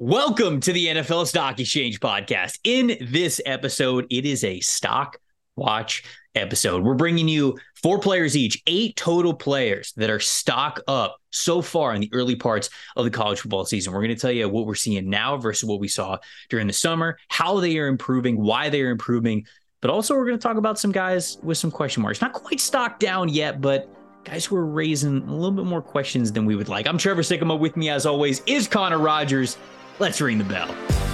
Welcome to the NFL Stock Exchange podcast. In this episode, it is a stock watch episode. We're bringing you four players each, eight total players that are stock up so far in the early parts of the college football season. We're going to tell you what we're seeing now versus what we saw during the summer, how they are improving, why they are improving, but also we're going to talk about some guys with some question marks. Not quite stock down yet, but guys who are raising a little bit more questions than we would like. I'm Trevor Sikkema. With me, as always, is Connor Rogers. Let's ring the bell.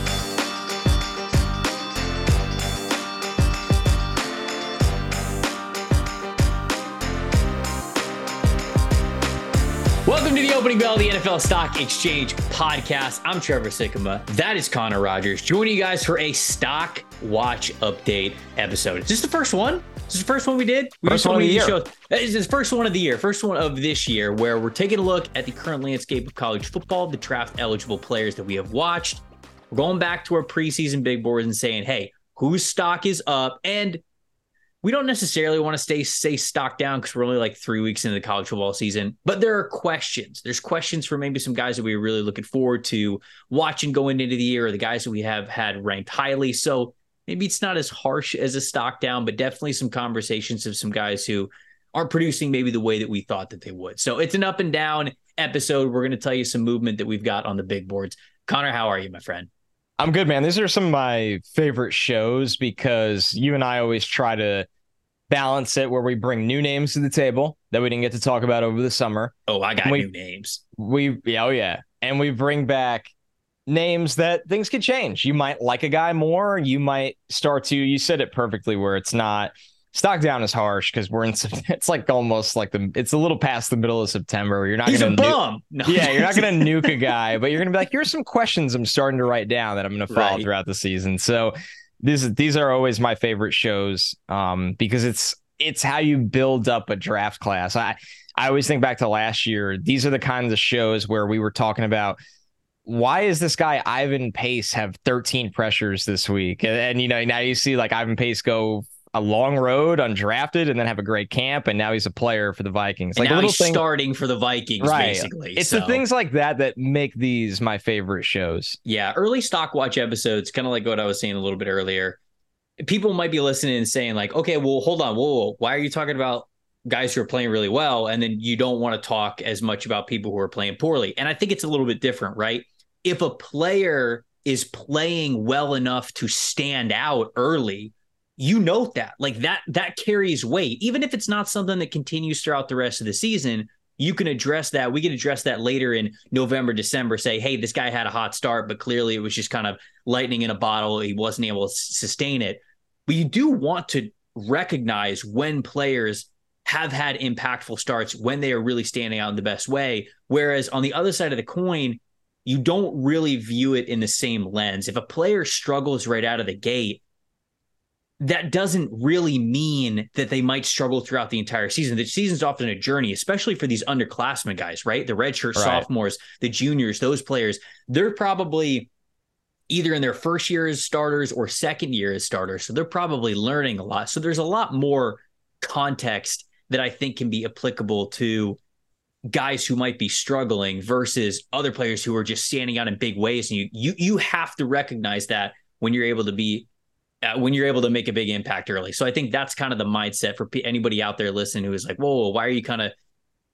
Opening bell of the NFL Stock Exchange podcast. I'm Trevor Sikkema. That is Connor Rogers joining you guys for a stock watch update episode. Is this the first one? This is the first one we did. We first one of the year. Show. This is the first one of the year, first one of this year, where we're taking a look at the current landscape of college football, the draft eligible players that we have watched. We're going back to our preseason big boards and saying, hey, whose stock is up? And we don't necessarily want to stay stay stock down because we're only like three weeks into the college football season. But there are questions. There's questions for maybe some guys that we are really looking forward to watching going into the year, or the guys that we have had ranked highly. So maybe it's not as harsh as a stock down, but definitely some conversations of some guys who aren't producing maybe the way that we thought that they would. So it's an up and down episode. We're going to tell you some movement that we've got on the big boards. Connor, how are you, my friend? I'm good, man. These are some of my favorite shows because you and I always try to balance it where we bring new names to the table that we didn't get to talk about over the summer. Oh, I got we, new names. We yeah, oh yeah. And we bring back names that things could change. You might like a guy more. You might start to, you said it perfectly, where it's not stock down is harsh because we're in, it's like almost like the, it's a little past the middle of September where you're not going to, nu- no. yeah, you're not going to nuke a guy, but you're going to be like, here's some questions I'm starting to write down that I'm going to follow right. throughout the season. So these, these are always my favorite shows um, because it's, it's how you build up a draft class. I, I always think back to last year. These are the kinds of shows where we were talking about why is this guy Ivan Pace have 13 pressures this week? And, and, you know, now you see like Ivan Pace go a long road undrafted and then have a great camp and now he's a player for the Vikings. Like a little thing, starting for the Vikings right. basically. It's so. the things like that that make these my favorite shows. Yeah, early stock watch episodes kind of like what I was saying a little bit earlier. People might be listening and saying like, "Okay, well, hold on. Whoa, whoa. why are you talking about guys who are playing really well and then you don't want to talk as much about people who are playing poorly?" And I think it's a little bit different, right? if a player is playing well enough to stand out early, you note that. Like that that carries weight. Even if it's not something that continues throughout the rest of the season, you can address that. We can address that later in November, December. Say, hey, this guy had a hot start, but clearly it was just kind of lightning in a bottle. He wasn't able to sustain it. But you do want to recognize when players have had impactful starts, when they are really standing out in the best way. Whereas on the other side of the coin, you don't really view it in the same lens. If a player struggles right out of the gate, that doesn't really mean that they might struggle throughout the entire season. The season's often a journey, especially for these underclassmen guys, right? The redshirt right. sophomores, the juniors, those players, they're probably either in their first year as starters or second year as starters. So they're probably learning a lot. So there's a lot more context that I think can be applicable to guys who might be struggling versus other players who are just standing out in big ways and you you you have to recognize that when you're able to be uh, when you're able to make a big impact early. So i think that's kind of the mindset for anybody out there listening who is like whoa, whoa why are you kind of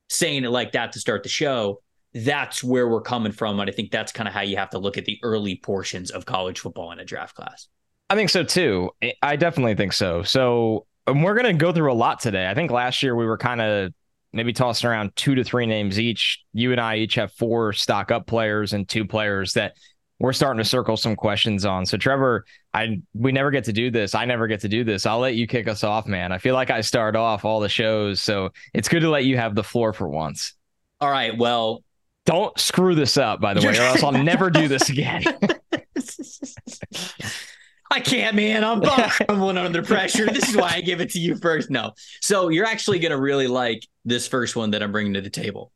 saying it like that to start the show? That's where we're coming from and i think that's kind of how you have to look at the early portions of college football in a draft class. I think so too. I definitely think so. So um, we're going to go through a lot today. I think last year we were kind of maybe tossing around two to three names each. You and I each have four stock up players and two players that we're starting to circle some questions on. So Trevor, I we never get to do this. I never get to do this. I'll let you kick us off, man. I feel like I start off all the shows, so it's good to let you have the floor for once. All right. Well, don't screw this up, by the way, or else I'll never do this again. I can't, man. I'm, I'm crumbling under pressure. This is why I give it to you first. No. So you're actually going to really like this first one that I'm bringing to the table.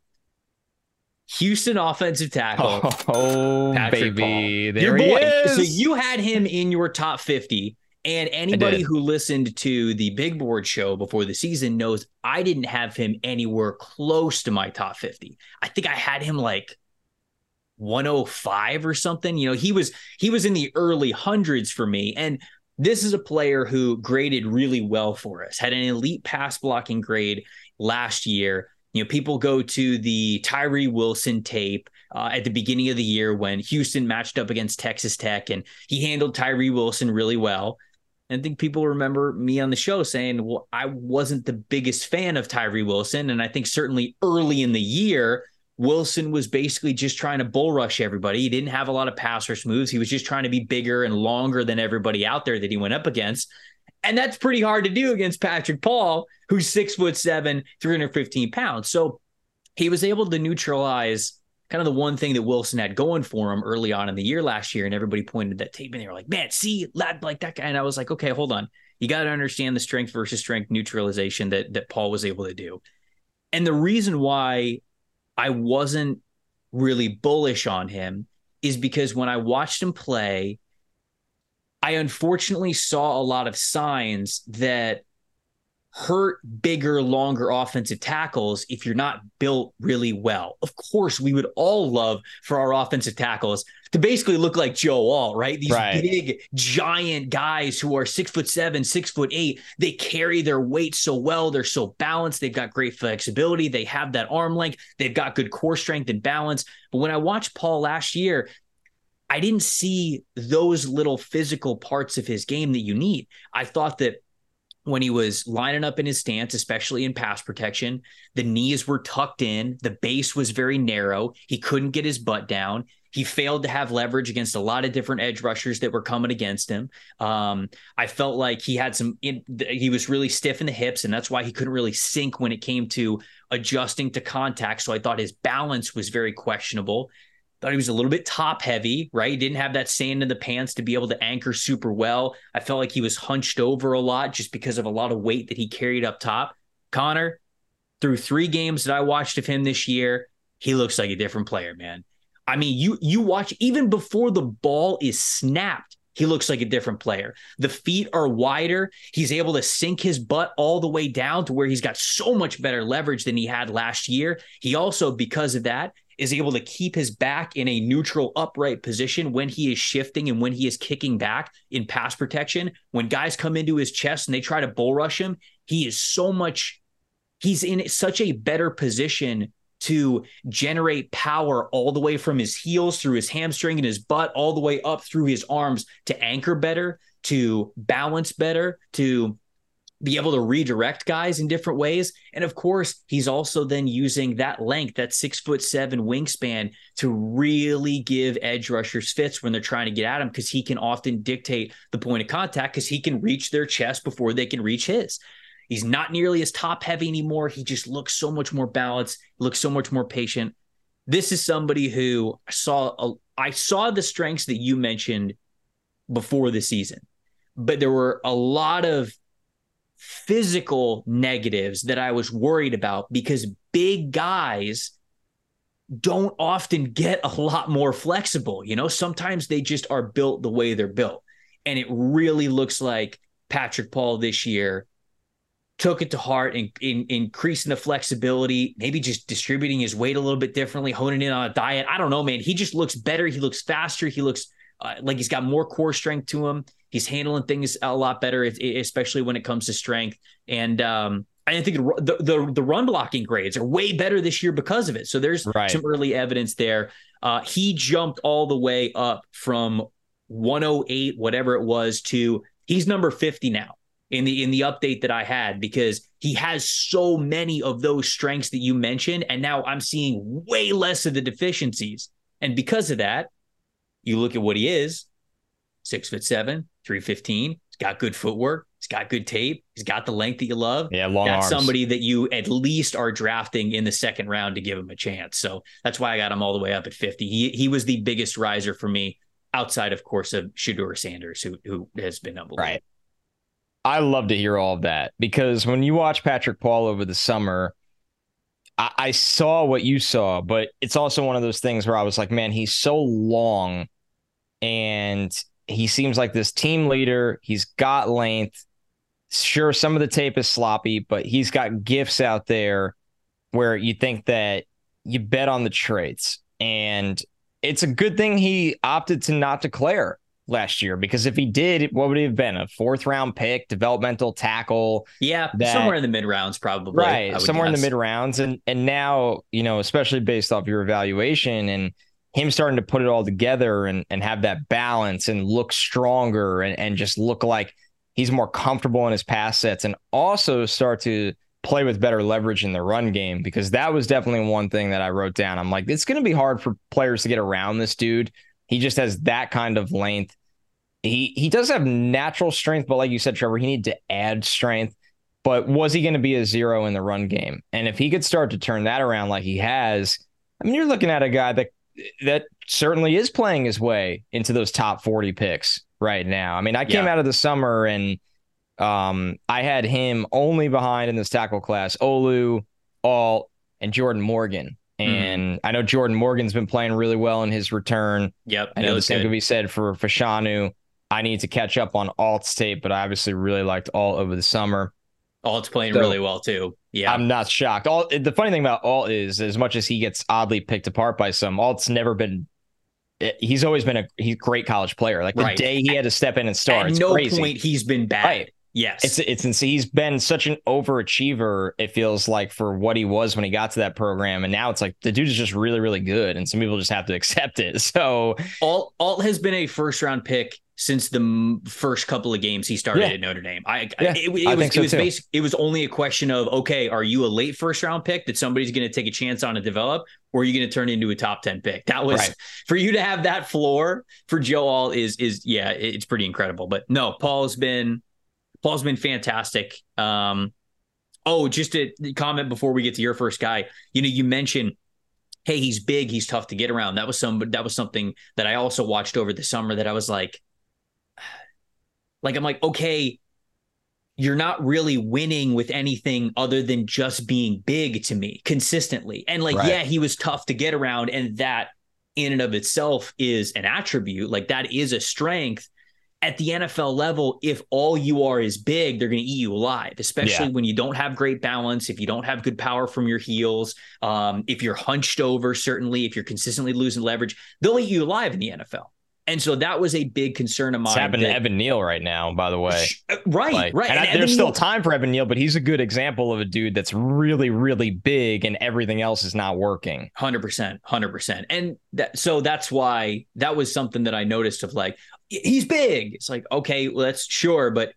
Houston offensive tackle. Oh, Patrick baby. Paul. There your boy. So you had him in your top 50. And anybody who listened to the big board show before the season knows I didn't have him anywhere close to my top 50. I think I had him like 105 or something. You know, he was he was in the early hundreds for me. And this is a player who graded really well for us, had an elite pass blocking grade last year. You know, people go to the Tyree Wilson tape uh, at the beginning of the year when Houston matched up against Texas Tech and he handled Tyree Wilson really well. And I think people remember me on the show saying, well, I wasn't the biggest fan of Tyree Wilson. And I think certainly early in the year, Wilson was basically just trying to bull rush everybody. He didn't have a lot of pass rush moves. He was just trying to be bigger and longer than everybody out there that he went up against. And that's pretty hard to do against Patrick Paul, who's six foot seven, 315 pounds. So he was able to neutralize kind of the one thing that Wilson had going for him early on in the year last year. And everybody pointed that tape and they were like, man, see, lad, like that guy. And I was like, okay, hold on. You got to understand the strength versus strength neutralization that that Paul was able to do. And the reason why I wasn't really bullish on him is because when I watched him play, I unfortunately saw a lot of signs that hurt bigger, longer offensive tackles if you're not built really well. Of course, we would all love for our offensive tackles to basically look like Joe Alt, right? These right. big, giant guys who are six foot seven, six foot eight. They carry their weight so well. They're so balanced. They've got great flexibility. They have that arm length. They've got good core strength and balance. But when I watched Paul last year, I didn't see those little physical parts of his game that you need. I thought that when he was lining up in his stance, especially in pass protection. The knees were tucked in, the base was very narrow. He couldn't get his butt down. He failed to have leverage against a lot of different edge rushers that were coming against him. Um, I felt like he had some, he was really stiff in the hips, and that's why he couldn't really sink when it came to adjusting to contact. So I thought his balance was very questionable. Thought he was a little bit top heavy, right? He didn't have that sand in the pants to be able to anchor super well. I felt like he was hunched over a lot just because of a lot of weight that he carried up top. Connor, through three games that I watched of him this year, he looks like a different player, man. I mean, you you watch even before the ball is snapped, he looks like a different player. The feet are wider. He's able to sink his butt all the way down to where he's got so much better leverage than he had last year. He also, because of that, is able to keep his back in a neutral upright position when he is shifting and when he is kicking back in pass protection. When guys come into his chest and they try to bull rush him, he is so much, he's in such a better position to generate power all the way from his heels through his hamstring and his butt, all the way up through his arms to anchor better, to balance better, to be able to redirect guys in different ways. And of course, he's also then using that length, that six foot seven wingspan to really give edge rushers fits when they're trying to get at him because he can often dictate the point of contact because he can reach their chest before they can reach his. He's not nearly as top heavy anymore. He just looks so much more balanced, looks so much more patient. This is somebody who saw a, I saw the strengths that you mentioned before the season, but there were a lot of physical negatives that I was worried about because big guys don't often get a lot more flexible. You know, sometimes they just are built the way they're built. And it really looks like Patrick Paul this year took it to heart and in, in, increasing the flexibility, maybe just distributing his weight a little bit differently, honing in on a diet. I don't know, man. He just looks better. He looks faster. He looks uh, like he's got more core strength to him. He's handling things a lot better, especially when it comes to strength. And um, I think the, the, the run blocking grades are way better this year because of it. So there's right. some early evidence there. Uh, he jumped all the way up from 108, whatever it was, to he's number 50 now in the in the update that I had because he has so many of those strengths that you mentioned, and now I'm seeing way less of the deficiencies. And because of that, you look at what he is, six foot seven, 315. He's got good footwork. He's got good tape. He's got the length that you love. Yeah, long That's arms. somebody that you at least are drafting in the second round to give him a chance. So that's why I got him all the way up at 50. He he was the biggest riser for me outside, of course, of Shedeur Sanders, who who has been unbelievable. Right. I love to hear all of that because when you watch Patrick Paul over the summer, I, I saw what you saw, but it's also one of those things where I was like, man, he's so long and he seems like this team leader. He's got length. Sure, some of the tape is sloppy, but he's got gifts out there where you think that you bet on the traits. And it's a good thing he opted to not declare last year because if he did, what would he have been? A fourth round pick, developmental tackle? Yeah, that, somewhere in the mid rounds, probably. Right, somewhere guess. in the mid rounds, and and now you know, especially based off your evaluation and him starting to put it all together and and have that balance and look stronger and and just look like he's more comfortable in his pass sets and also start to play with better leverage in the run game because that was definitely one thing that I wrote down. I'm like, it's going to be hard for players to get around this dude he just has that kind of length. He he does have natural strength, but like you said, Trevor, he needed to add strength. But was he going to be a zero in the run game? And if he could start to turn that around like he has, I mean, you're looking at a guy that that certainly is playing his way into those top 40 picks right now. I mean, I came yeah. out of the summer and um, I had him only behind in this tackle class, Olu, Alt, and Jordan Morgan. Mm-hmm. And mm-hmm. I know Jordan Morgan's been playing really well in his return. Yep. I know the same could be said for Fashanu. I need to catch up on Alt's tape, but I obviously really liked Alt over the summer. Alt's playing so, really well too. Yeah. I'm not shocked. All the funny thing about Alt is as much as he gets oddly picked apart by some, Alt's never been eh, he's always been a he's a great college player. Like the right. day he had to step in and start. At no crazy. point he's been bad. Right. Yes. It's it's insane. He's been such an overachiever, it feels like, for what he was when he got to that program. And now it's like the dude is just really, really good. And some people just have to accept it. So Alt Alt has been a first round pick since the first couple of games he started yeah. at Notre Dame. I, yeah, it, it I was so it was basic, it was only a question of okay, are you a late first round pick that somebody's going to take a chance on to develop, or are you going to turn into a top ten pick? That was right. for you to have that floor for Joe Alt is is yeah, it's pretty incredible. But no, Paul's been Paul's been fantastic. Um, oh, just a comment before we get to your first guy. You know, you mentioned, hey, he's big, he's tough to get around. That was some, that was something that I also watched over the summer that I was like, like I'm like, okay, you're not really winning with anything other than just being big to me consistently. And like, right. yeah, he was tough to get around, and that in and of itself is an attribute. Like that is a strength at the NFL level, if all you are is big, they're going to eat you alive, especially yeah. when you don't have great balance, if you don't have good power from your heels, um, if you're hunched over, certainly, if you're consistently losing leverage, they'll eat you alive in the NFL. And so that was a big concern of mine. It's happening that, to Evan Neal right now, by the way. Uh, right, like, right. And, and I, there's still time for Evan Neal, but he's a good example of a dude that's really, really big and everything else is not working. 100%. 100%. And that, so that's why that was something that I noticed of like, he's big. It's like, okay, well, that's sure, but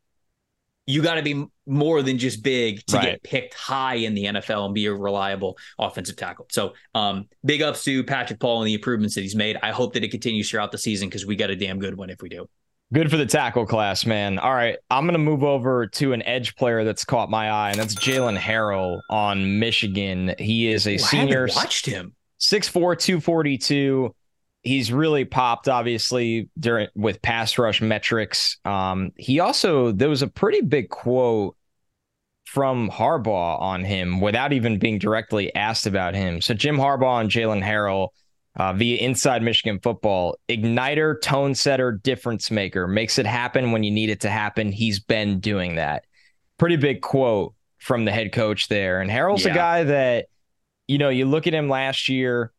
you got to be more than just big to right. get picked high in the NFL and be a reliable offensive tackle. So, um, big ups to Patrick Paul and the improvements that he's made. I hope that it continues throughout the season because we got a damn good one if we do. Good for the tackle class, man. All right, I'm gonna move over to an edge player that's caught my eye, and that's Jaylen Harrell on Michigan. He is a well, senior. watched him. 6'4", 242 he's really popped obviously during with pass rush metrics. Um, he also there was a pretty big quote from Harbaugh on him without even being directly asked about him. So Jim Harbaugh and Jaylen Harrell uh, via Inside Michigan Football, igniter, tone setter, difference maker, makes it happen when you need it to happen. He's been doing that. Pretty big quote from the head coach there. And Harrell's yeah. a guy that, you know, you look at him last year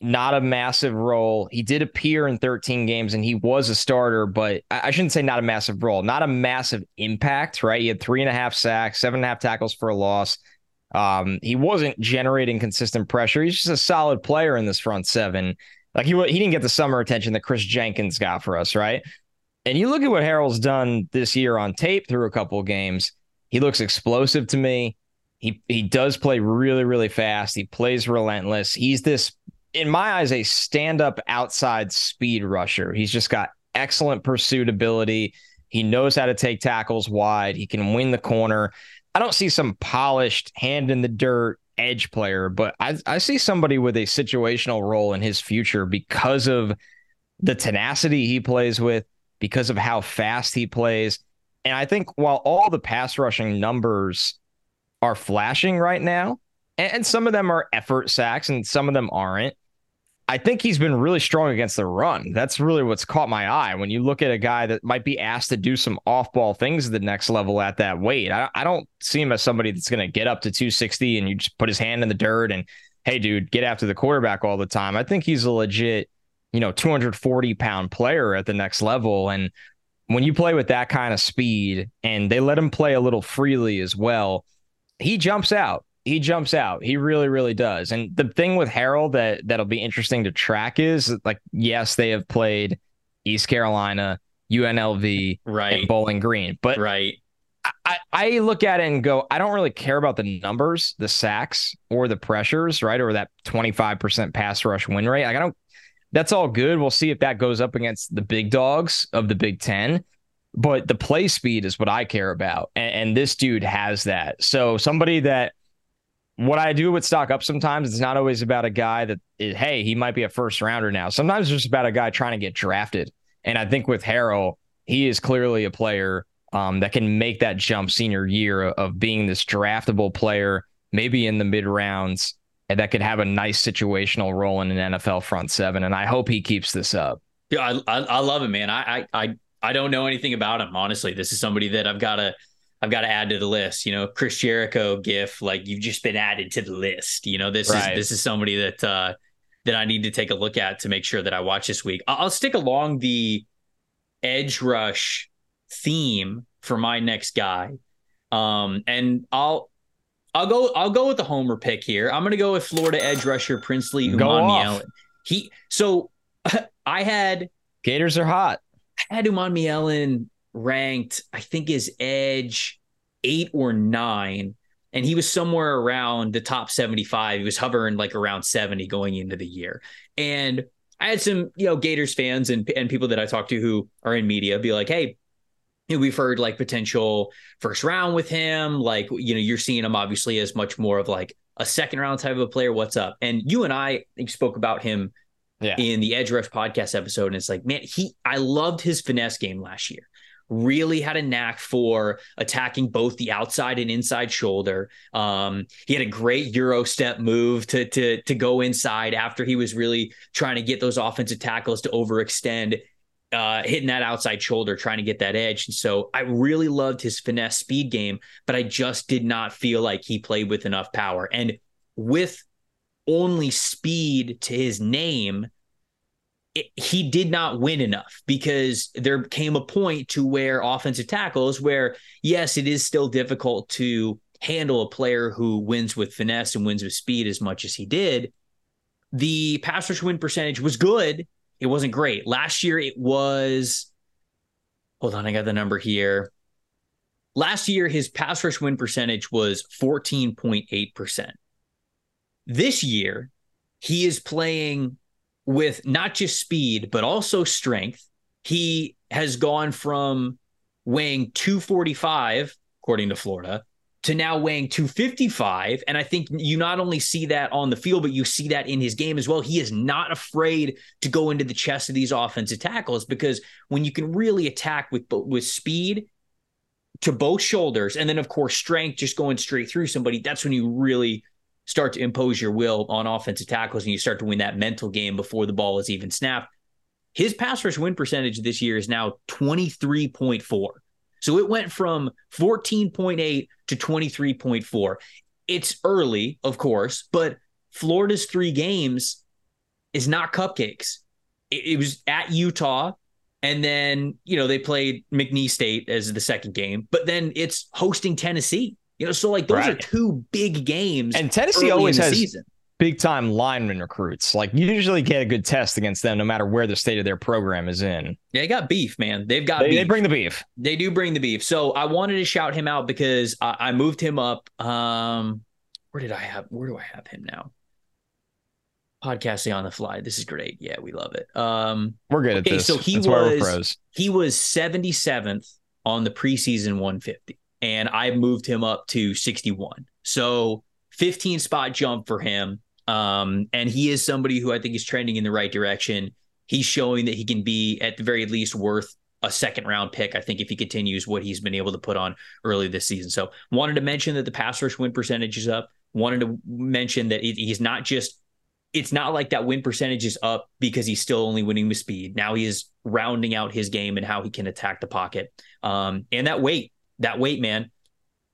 not a massive role. He did appear in 13 games and he was a starter, but I shouldn't say not a massive role, not a massive impact, right? He had three and a half sacks, seven and a half tackles for a loss. Um, he wasn't generating consistent pressure. He's just a solid player in this front seven. Like he he didn't get the summer attention that Kris Jenkins got for us, right? And you look at what Harrell's done this year on tape through a couple games. He looks explosive to me. He he does play really really fast. He plays relentless. He's this in my eyes, a stand up outside speed rusher. He's just got excellent pursuit ability. He knows how to take tackles wide. He can win the corner. I don't see some polished hand in the dirt edge player, but I, I see somebody with a situational role in his future because of the tenacity he plays with, because of how fast he plays. And I think while all the pass rushing numbers are flashing right now, and some of them are effort sacks and some of them aren't, I think he's been really strong against the run. That's really what's caught my eye. When you look at a guy that might be asked to do some off ball things at the next level at that weight, I, I don't see him as somebody that's going to get up to 260 and you just put his hand in the dirt and, hey, dude, get after the quarterback all the time. I think he's a legit you know, 240 pound player at the next level. And when you play with that kind of speed and they let him play a little freely as well, he jumps out. He jumps out. He really, really does. And the thing with Harrell that that'll be interesting to track is like, yes, they have played East Carolina, UNLV, right. and Bowling Green, but right. I, I look at it and go, I don't really care about the numbers, the sacks, or the pressures, right? Or that 25% pass rush win rate. Like, I don't that's all good. We'll see if that goes up against the big dogs of the Big Ten. But the play speed is what I care about. And, and this dude has that. So somebody that what I do with stock up sometimes, it's not always about a guy that, is, hey, he might be a first rounder now. Sometimes it's just about a guy trying to get drafted. And I think with Harrell, he is clearly a player um, that can make that jump senior year of being this draftable player, maybe in the mid rounds and that could have a nice situational role in an NFL front seven. And I hope he keeps this up. Yeah, I, I, I love him, man. I, I I don't know anything about him, honestly. This is somebody that I've got to I've got to add to the list. You know, Chris Jericho gif, like you've just been added to the list. You know, this right. is this is somebody that uh that I need to take a look at to make sure that I watch this week. I'll stick along the edge rush theme for my next guy. Um, and I'll I'll go. I'll go with the homer pick here. I'm going to go with Florida edge rusher Princely Umanmielen. He so I had Gators are hot. I had Umanmielen ranked. I think his edge eight or nine, and he was somewhere around the top 75. He was hovering like around 70 going into the year, and I had some you know Gators fans and and people that I talked to who are in media be like, hey, we've heard like potential first round with him. Like, you know, you're seeing him obviously as much more of like a second round type of a player. What's up? And you and I spoke about him yeah. in the Edge Rush podcast episode. And it's like, man, he, I loved his finesse game last year. Really had a knack for attacking both the outside and inside shoulder. Um, he had a great Euro step move to to to go inside after he was really trying to get those offensive tackles to overextend uh, hitting that outside shoulder, trying to get that edge. And so I really loved his finesse speed game, but I just did not feel like he played with enough power. And with only speed to his name, it, he did not win enough because there came a point to where offensive tackles, where yes, it is still difficult to handle a player who wins with finesse and wins with speed as much as he did. The pass rush win percentage was good it wasn't great. Last year it was hold on, I got the number here. Last year his pass rush win percentage was 14.8%. This year he is playing with not just speed but also strength. He has gone from weighing 245 according to Florida to now weighing 255. And I think you not only see that on the field, but you see that in his game as well. He is not afraid to go into the chest of these offensive tackles because when you can really attack with with speed to both shoulders, and then of course strength just going straight through somebody, that's when you really start to impose your will on offensive tackles and you start to win that mental game before the ball is even snapped. His pass rush win percentage this year is now 23.4. So it went from 14.8 to 23.4. It's early, of course, but Florida's three games is not cupcakes. It, it was at Utah, and then, you know, they played McNeese State as the second game, but then it's hosting Tennessee. You know, so like those right. are two big games. And Tennessee always has season big time lineman recruits. Like you usually get a good test against them no matter where the state of their program is in. Yeah, they got beef, man. They've got they, beef. they bring the beef. They do bring the beef. So I wanted to shout him out because I, I moved him up. Um, where did I have where do I have him now? Podcasting on the fly. This is great. Yeah, we love it. Um, we're good okay, at this. So he That's was he was 77th on the preseason 150, and I moved him up to 61. So 15 spot jump for him. Um, and he is somebody who I think is trending in the right direction. He's showing that he can be at the very least worth a second round pick. I think if he continues what he's been able to put on early this season. So wanted to mention that the pass rush win percentage is up. Wanted to mention that he's not just. It's not like that win percentage is up because he's still only winning with speed. Now he is rounding out his game and how he can attack the pocket. Um, and that weight, that weight, man,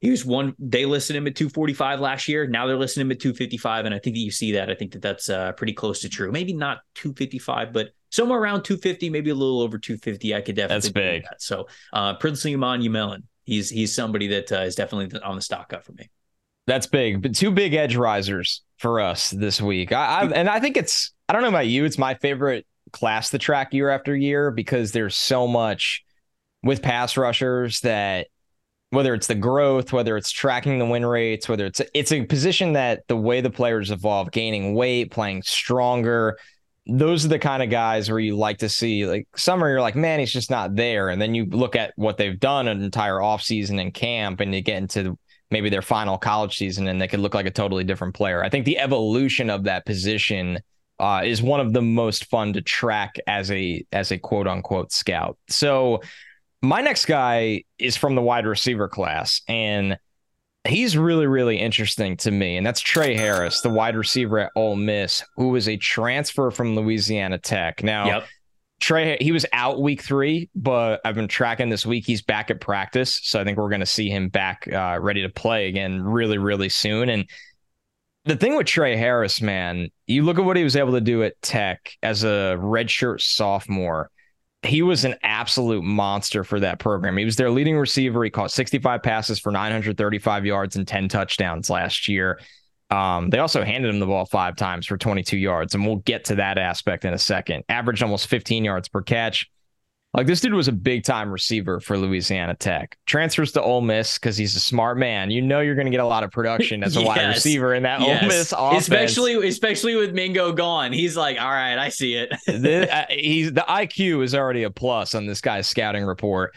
he was one they listed him at 245 last year now they're listing him at 255 and i think that you see that i think that that's uh, pretty close to true maybe not 255 but somewhere around 250, maybe a little over 250. I could definitely that's big. That. So uh, Princely Umanmielen, he's he's somebody that uh, is definitely on the stock up for me. That's big, but two big edge risers for us this week. I, I and I think it's I don't know about you, it's my favorite class to track year after year because there's so much with pass rushers that whether it's the growth, whether it's tracking the win rates, whether it's it's a position that the way the players evolve, gaining weight, playing stronger, those are the kind of guys where you like to see like summer you're like man he's just not there. And then you look at what they've done an entire offseason in camp and you get into maybe their final college season and they could look like a totally different player. I think the evolution of that position uh, is one of the most fun to track as a as a quote unquote scout. So my next guy is from the wide receiver class and he's really, really interesting to me. And that's Tre Harris, the wide receiver at Ole Miss, who was a transfer from Louisiana Tech. Now, yep. Tre, he was out week three, but I've been tracking this week. He's back at practice. So I think we're going to see him back uh, ready to play again really, really soon. And the thing with Tre Harris, man, you look at what he was able to do at Tech as a redshirt sophomore he was an absolute monster for that program. He was their leading receiver. He caught 65 passes for 935 yards and 10 touchdowns last year. Um, they also handed him the ball five times for 22 yards, and we'll get to that aspect in a second. Averaged almost 15 yards per catch. Like this dude was a big time receiver for Louisiana Tech. Transfers to Ole Miss because he's a smart man. You know you're going to get a lot of production as a yes. wide receiver in that yes. Ole Miss offense, especially especially with Mingo gone. He's like, all right, I see it. the, uh, he's the IQ is already a plus on this guy's scouting report.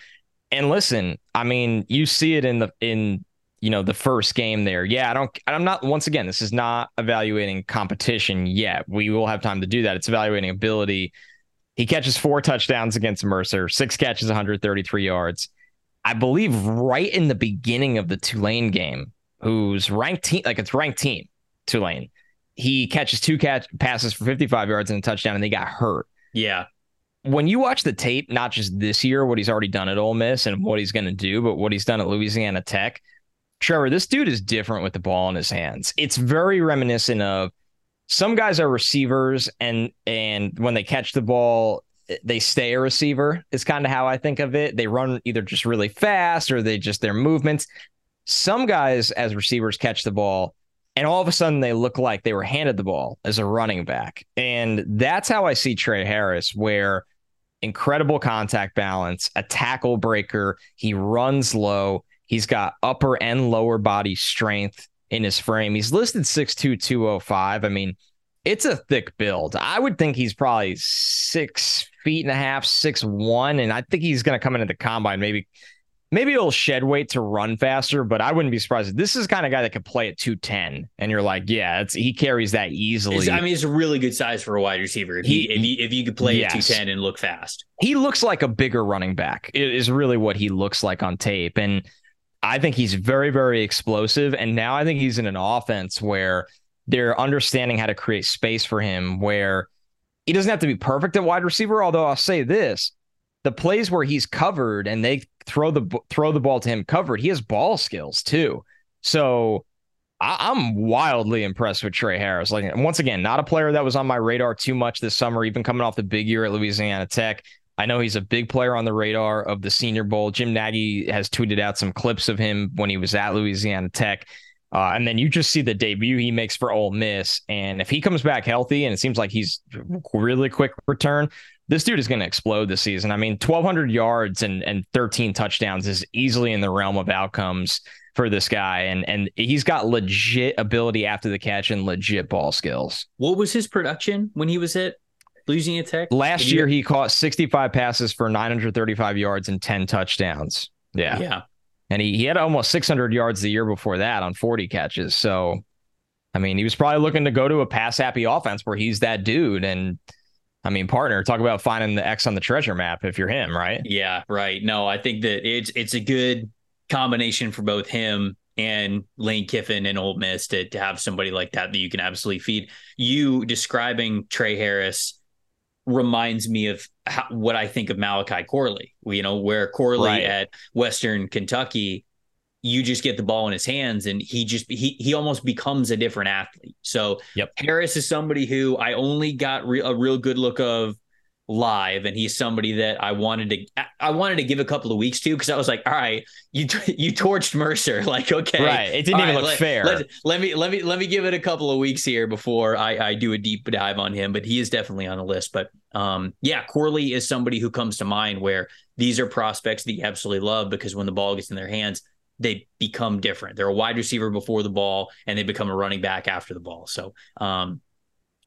And listen, I mean, you see it in the in you know the first game there. Yeah, I don't. I'm not. Once again, this is not evaluating competition yet. We will have time to do that. It's evaluating ability he catches four touchdowns against Mercer, six catches, 133 yards. I believe right in the beginning of the Tulane game, who's ranked team, like it's ranked team, Tulane. He catches two catch passes for 55 yards and a touchdown, and they got hurt. Yeah. When you watch the tape, not just this year, what he's already done at Ole Miss and what he's going to do, but what he's done at Louisiana Tech, Trevor, this dude is different with the ball in his hands. It's very reminiscent of some guys are receivers and and when they catch the ball they stay a receiver is kind of how I think of it. They run either just really fast or they just their movements. Some guys as receivers catch the ball and all of a sudden they look like they were handed the ball as a running back. And that's how I see Tre Harris where incredible contact balance, a tackle breaker, he runs low, he's got upper and lower body strength in his frame. He's listed 6'2, 205. I mean, it's a thick build. I would think he's probably six feet and a half, six one, and I think he's going to come into the combine. Maybe, maybe it'll shed weight to run faster, but I wouldn't be surprised. This is kind of guy that could play at two ten, and you're like, yeah, it's he carries that easily. It's, I mean, it's a really good size for a wide receiver. If he, he if you if you could play yes. at two ten and look fast, he looks like a bigger running back. It is really what he looks like on tape, and I think he's very, very explosive. And now I think he's in an offense where they're understanding how to create space for him where he doesn't have to be perfect at wide receiver. Although I'll say this the plays where he's covered and they throw the throw the ball to him covered, he has ball skills too. So I, am wildly impressed with Tre Harris. Like once again, not a player that was on my radar too much this summer, even coming off the big year at Louisiana Tech. I know he's a big player on the radar of the Senior Bowl. Jim Nagy has tweeted out some clips of him when he was at Louisiana Tech. Uh, and then you just see the debut he makes for Ole Miss. And if he comes back healthy, and it seems like he's really quick return, this dude is going to explode this season. I mean, 1,200 yards and, and 13 touchdowns is easily in the realm of outcomes for this guy. And, and he's got legit ability after the catch and legit ball skills. What was his production when he was at Louisiana Tech? Last year, he caught 65 passes for 935 yards and 10 touchdowns. Yeah. Yeah. And he, he had almost 600 yards the year before that on 40 catches. So, I mean, he was probably looking to go to a pass happy offense where he's that dude. And I mean, partner, talk about finding the X on the treasure map if you're him, right? Yeah, right. No, I think that it's it's a good combination for both him and Lane Kiffin and Ole Miss to, to have somebody like that that you can absolutely feed. You describing Tre Harris reminds me of how, what I think of Malachi Corley. You know, where Corley right. at Western Kentucky, you just get the ball in his hands, and he just he he almost becomes a different athlete. So yep. Harris is somebody who I only got re- a real good look of live and he's somebody that I wanted to I wanted to give a couple of weeks to because I was like all right you you torched Mercer. Like okay. Right. It didn't even right, look let, fair. let, let, me let me let me give it a couple of weeks here before I I do a deep dive on him but he is definitely on the list. But um yeah Corley is somebody who comes to mind where these are prospects that you absolutely love because when the ball gets in their hands they become different. They're a wide receiver before the ball and they become a running back after the ball. So um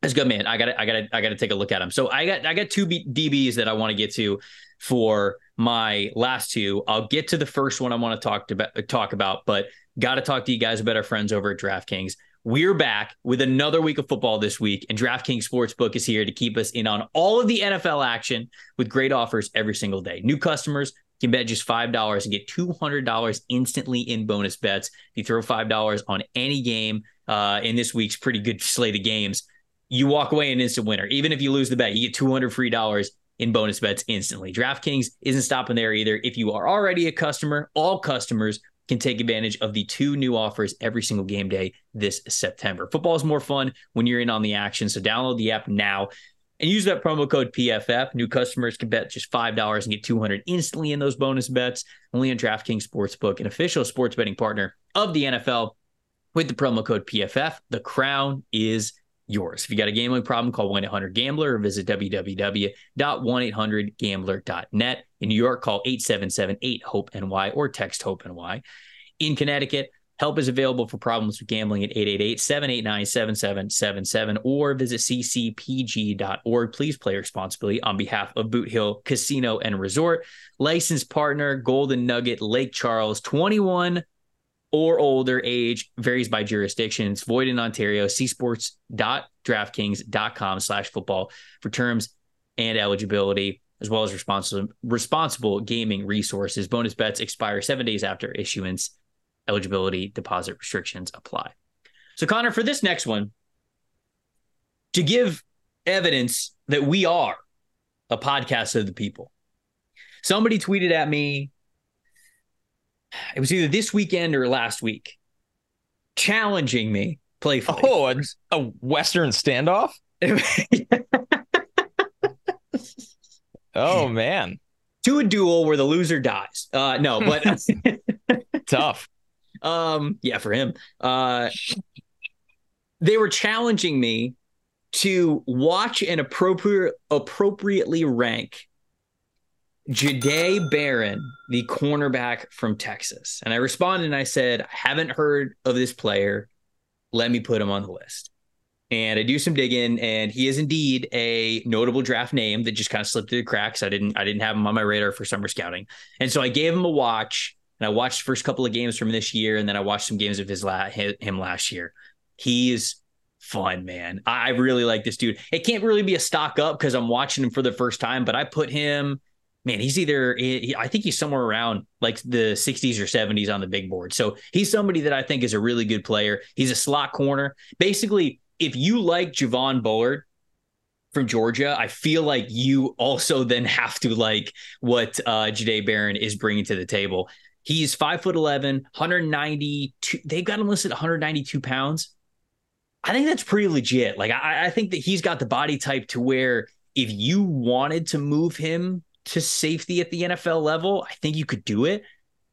that's good, man. I got I got I got to take a look at them. So I got, I got two B- DBs that I want to get to for my last two. I'll get to the first one I want to talk to talk about, but got to talk to you guys about our friends over at DraftKings. We're back with another week of football this week, and DraftKings Sportsbook is here to keep us in on all of the NFL action with great offers every single day. New customers can bet just $5 and get $200 instantly in bonus bets. If you throw $5 on any game uh, in this week's pretty good slate of games, you walk away an instant winner. Even if you lose the bet, you get 200 free dollars in bonus bets instantly. DraftKings isn't stopping there either. If you are already a customer, all customers can take advantage of the two new offers every single game day this September. Football is more fun when you're in on the action. So download the app now and use that promo code PFF. New customers can bet just $5 and get 200 instantly in those bonus bets. Only on DraftKings Sportsbook, an official sports betting partner of the NFL. With the promo code PFF, the crown is yours. If you got a gambling problem, call 1 800 Gambler or visit www.1800Gambler.net. In New York, call 877 8 HOPE NY or text HOPE NY. In Connecticut, help is available for problems with gambling at 888 789 7777 or visit ccpg.org. Please play responsibly on behalf of Boot Hill Casino and Resort. Licensed partner, Golden Nugget, Lake Charles, 21 or older age varies by jurisdiction. It's void in Ontario. See sports.draftkings.com slash football for terms and eligibility, as well as responsible responsible gaming resources. Bonus bets expire seven days after issuance. Eligibility deposit restrictions apply. So, Connor, for this next one, to give evidence that we are a podcast of the people, somebody tweeted at me it was either this weekend or last week, challenging me playfully. Oh, a, a Western standoff? oh, man. To a duel where the loser dies. Uh, no, but tough. Um, yeah, for him. Uh, they were challenging me to watch and appropriate appropriately rank Jahdae Barron, the cornerback from Texas. And I responded and I said, I haven't heard of this player. Let me put him on the list. And I do some digging, and he is indeed a notable draft name that just kind of slipped through the cracks. I didn't I didn't have him on my radar for summer scouting. And so I gave him a watch, and I watched the first couple of games from this year, and then I watched some games of his la- him last year. He's fun, man. I really like this dude. It can't really be a stock up because I'm watching him for the first time, but I put him man, he's either I think he's somewhere around like the 60s or 70s on the big board. So he's somebody that I think is a really good player. He's a slot corner. Basically, if you like Javon Bullard from Georgia, I feel like you also then have to like what uh Jahdae Barron is bringing to the table. He's five foot 11, 192. They've got him listed 192 pounds. I think that's pretty legit. Like I, I think that he's got the body type to where if you wanted to move him to safety at the NFL level, I think you could do it.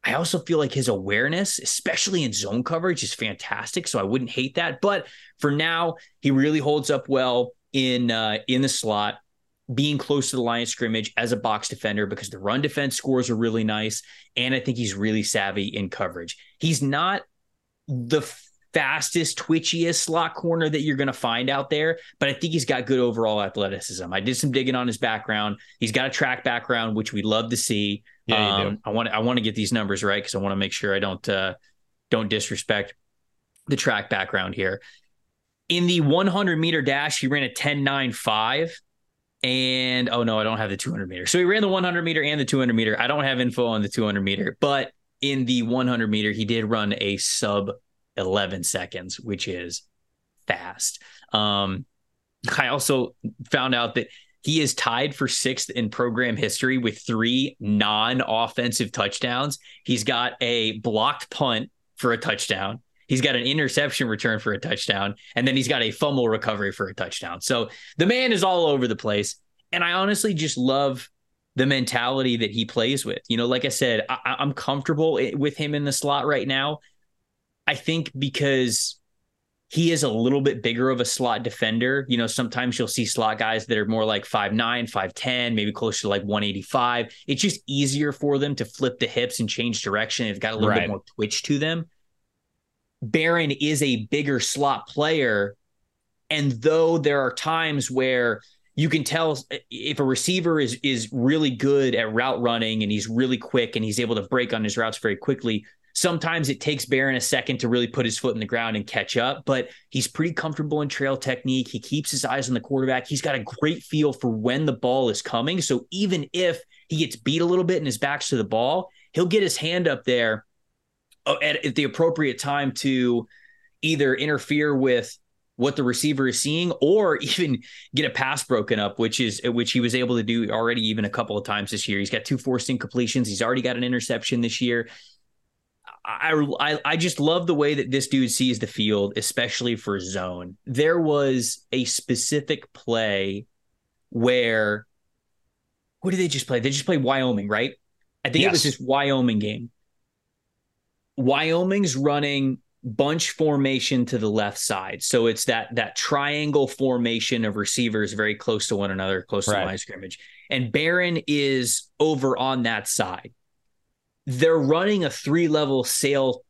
I also feel like his awareness, especially in zone coverage, is fantastic. So I wouldn't hate that. But for now, he really holds up well in uh, in the slot, being close to the line of scrimmage as a box defender because the run defense scores are really nice, and I think he's really savvy in coverage. He's not the fastest, twitchiest slot corner that you're going to find out there, but I think he's got good overall athleticism. I did some digging on his background. He's got a track background, which we'd love to see. Yeah, um, I want I want to get these numbers right because I want to make sure I don't uh, don't disrespect the track background here. In the 100 meter dash, he ran a 10.95. And oh no, I don't have the 200 meter. So he ran the 100 meter and the 200 meter. I don't have info on the 200 meter, but in the 100 meter, he did run a sub 11 seconds, which is fast. Um, I also found out that he is tied for sixth in program history with three non offensive touchdowns. He's got a blocked punt for a touchdown. He's got an interception return for a touchdown. And then he's got a fumble recovery for a touchdown. So the man is all over the place. And I honestly just love the mentality that he plays with. You know, like I said, I, am comfortable with him in the slot right now. I think because he is a little bit bigger of a slot defender. You know, sometimes you'll see slot guys that are more like 5'9, 5'10, maybe closer to like 185. It's just easier for them to flip the hips and change direction. They've got a little right. bit more twitch to them. Barron is a bigger slot player. And though there are times where you can tell if a receiver is is really good at route running and he's really quick and he's able to break on his routes very quickly, Sometimes it takes Barron a second to really put his foot in the ground and catch up, but he's pretty comfortable in trail technique. He keeps his eyes on the quarterback. He's got a great feel for when the ball is coming. So even if he gets beat a little bit and his back's to the ball, he'll get his hand up there uh, at, at the appropriate time to either interfere with what the receiver is seeing or even get a pass broken up which is which he was able to do already even a couple of times this year he's got two forced incompletions he's already got an interception this year I, I I just love the way that this dude sees the field, especially for zone. There was a specific play where who did they just play? They just played Wyoming, right? I think yes. it was this Wyoming game. Wyoming's running bunch formation to the left side. So it's that that triangle formation of receivers very close to one another, close right. to the line of scrimmage. And Barron is over on that side they're running a three level sale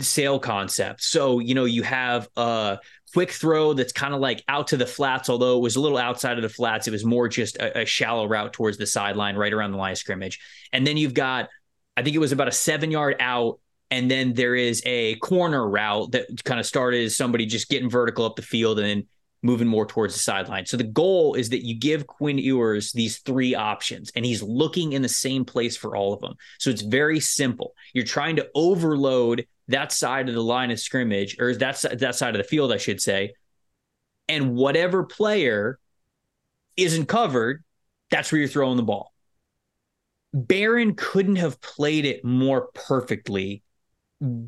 sail concept. So, you know, you have a quick throw that's kind of like out to the flats, although it was a little outside of the flats. It was more just a, a shallow route towards the sideline, right around the line of scrimmage. And then you've got, I think it was about a seven yard out. And then there is a corner route that kind of started as somebody just getting vertical up the field and then moving more towards the sideline. So the goal is that you give Quinn Ewers these three options and he's looking in the same place for all of them. So it's very simple. You're trying to overload that side of the line of scrimmage or that's that side of the field I should say. And whatever player isn't covered, that's where you're throwing the ball. Barron couldn't have played it more perfectly,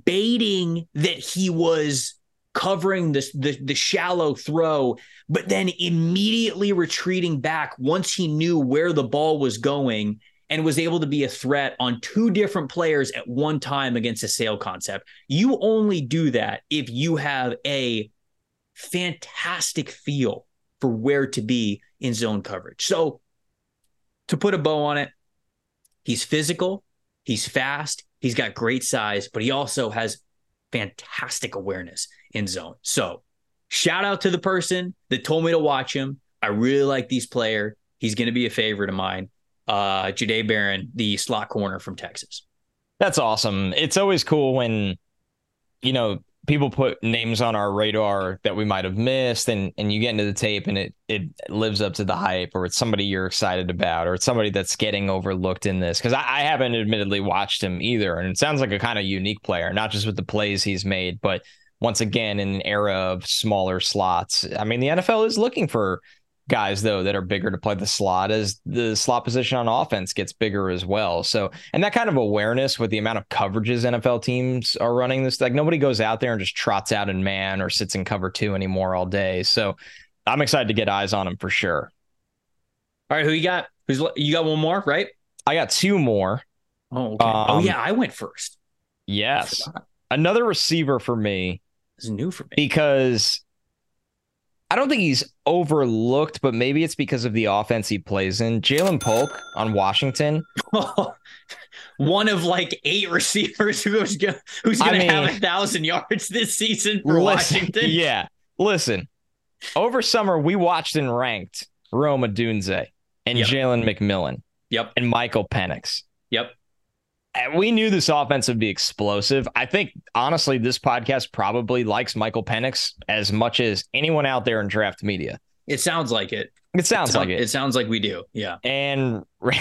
baiting that he was covering the, the, the shallow throw, but then immediately retreating back once he knew where the ball was going and was able to be a threat on two different players at one time against a sail concept. You only do that if you have a fantastic feel for where to be in zone coverage. So, to put a bow on it, he's physical, he's fast, he's got great size, but he also has fantastic awareness in zone. So shout out to the person that told me to watch him. I really like these player. He's going to be a favorite of mine. Uh, Jahdae Barron, the slot corner from Texas. That's awesome. It's always cool when, you know, people put names on our radar that we might have missed and and you get into the tape and it it lives up to the hype or it's somebody you're excited about or it's somebody that's getting overlooked in this because I, I, haven't admittedly watched him either and it sounds like a kind of unique player not just with the plays he's made but once again in an era of smaller slots i mean the nfl is looking for guys though that are bigger to play the slot as the slot position on offense gets bigger as well. So and that kind of awareness with the amount of coverages NFL teams are running this like nobody goes out there and just trots out in man or sits in cover 2 anymore all day. So I'm excited to get eyes on him for sure. All right, who you got? Who's you got one more, right? I got two more. Oh, okay. Um, oh yeah, I went first. Yes. Another receiver for me. This is new for me. Because I don't think he's overlooked, but maybe it's because of the offense he plays in. Ja'Lynn Polk on Washington. One of like eight receivers who's gonna, who's going to have a thousand yards this season for listen, Washington. Yeah, listen. Over summer, we watched and ranked Rome Odunze and yep. Jalen McMillan. Yep. And Michael Penix. Yep we knew this offense would be explosive. I think honestly, this podcast probably likes Michael Penix as much as anyone out there in draft media. It sounds like it. It sounds, it like it. It sounds like we do. Yeah. And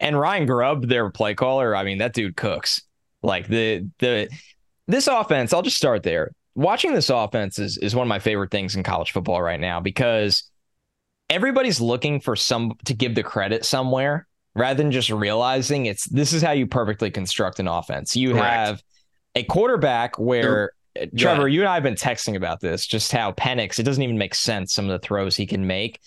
and Ryan Grubb, their play caller, I mean, that dude cooks. Like the the this offense, I'll just start there. Watching this offense is is one of my favorite things in college football right now because everybody's looking for some to give the credit somewhere rather than just realizing it's this is how you perfectly construct an offense. You Correct. have a quarterback where They're, uh, Trevor, you and I have been texting about this, just how Penix, it doesn't even make sense some of the throws he can make.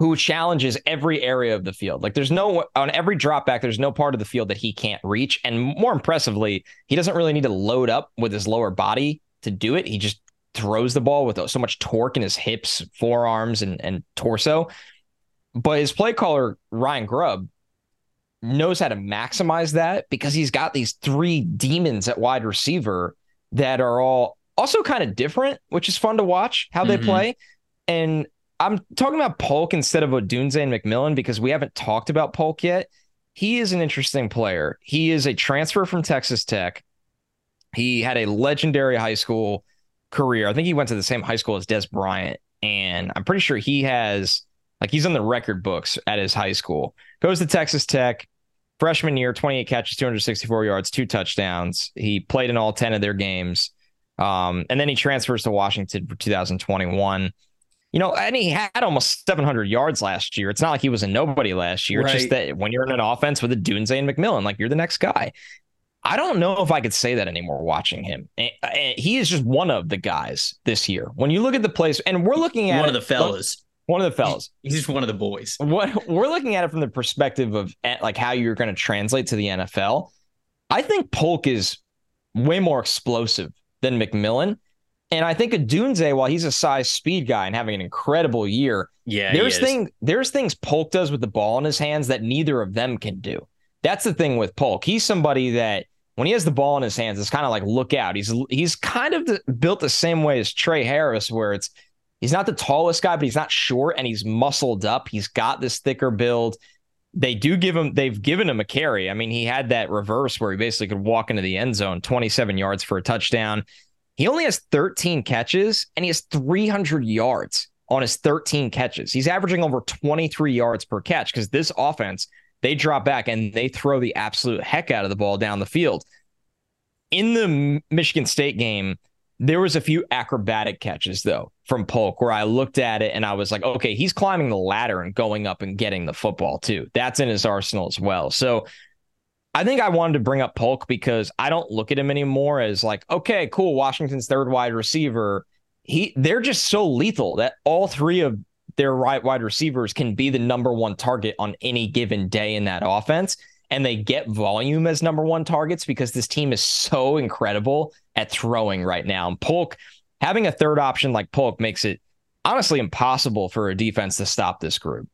who challenges every area of the field. Like there's no on every drop back, there's no part of the field that he can't reach. And more impressively, he doesn't really need to load up with his lower body to do it. He just throws the ball with so much torque in his hips, forearms, and, and torso. But his play caller, Ryan Grubb, knows how to maximize that because he's got these three demons at wide receiver that are all also kind of different, which is fun to watch how they mm-hmm. play. And I'm talking about Polk instead of Odunze and McMillan because we haven't talked about Polk yet. He is an interesting player. He is a transfer from Texas Tech. He had a legendary high school career. I think he went to the same high school as Dez Bryant. And I'm pretty sure he has, like, he's on the record books at his high school. Goes to Texas Tech, freshman year, 28 catches, 264 yards, two touchdowns. He played in all 10 of their games. Um, and then he transfers to Washington for 2021 you know, and he had almost 700 yards last year. It's not like he was a nobody last year. Right. It's just that when you're in an offense with Odunze and McMillan, like you're the next guy. I don't know if I could say that anymore watching him. He is just one of the guys this year. When you look at the place, and we're looking at one of the fellas. One of the fellas. He's just one of the boys. What we're looking at it from the perspective of eh, like how you're going to translate to the NFL. I think Polk is way more explosive than McMillan. And I think Odunze, while he's a size speed guy and having an incredible year, yeah, there's thing there's things Polk does with the ball in his hands that neither of them can do. That's the thing with Polk. He's somebody that when he has the ball in his hands, it's kind of like look out. He's he's kind of the, built the same way as Tre Harris, where it's he's not the tallest guy, but he's not short and he's muscled up. He's got this thicker build. They do give him they've given him a carry. I mean, he had that reverse where he basically could walk into the end zone, 27 yards for a touchdown. He only has 13 catches and he has 300 yards on his 13 catches. He's averaging over 23 yards per catch because this offense, they drop back and they throw the absolute heck out of the ball down the field. In the Michigan State game, there was a few acrobatic catches though from Polk where I looked at it and I was like, okay, he's climbing the ladder and going up and getting the football too. That's in his arsenal as well. So I think I wanted to bring up Polk because I don't look at him anymore as like, okay, cool, Washington's third wide receiver. He they're just so lethal that all three of their right wide receivers can be the number one target on any given day in that offense. And they get volume as number one targets because this team is so incredible at throwing right now. And Polk, having a third option like Polk makes it honestly impossible for a defense to stop this group.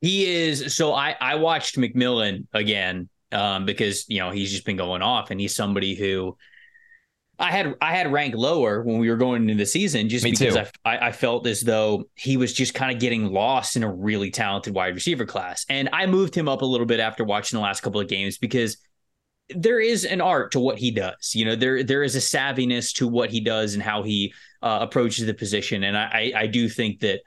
He is so I I watched McMillan again um, because you know he's just been going off, and he's somebody who I had I had ranked lower when we were going into the season, just Me because I, I felt as though he was just kind of getting lost in a really talented wide receiver class, and I moved him up a little bit after watching the last couple of games because there is an art to what he does. You know, there there is a savviness to what he does and how he uh, approaches the position, and I I do think that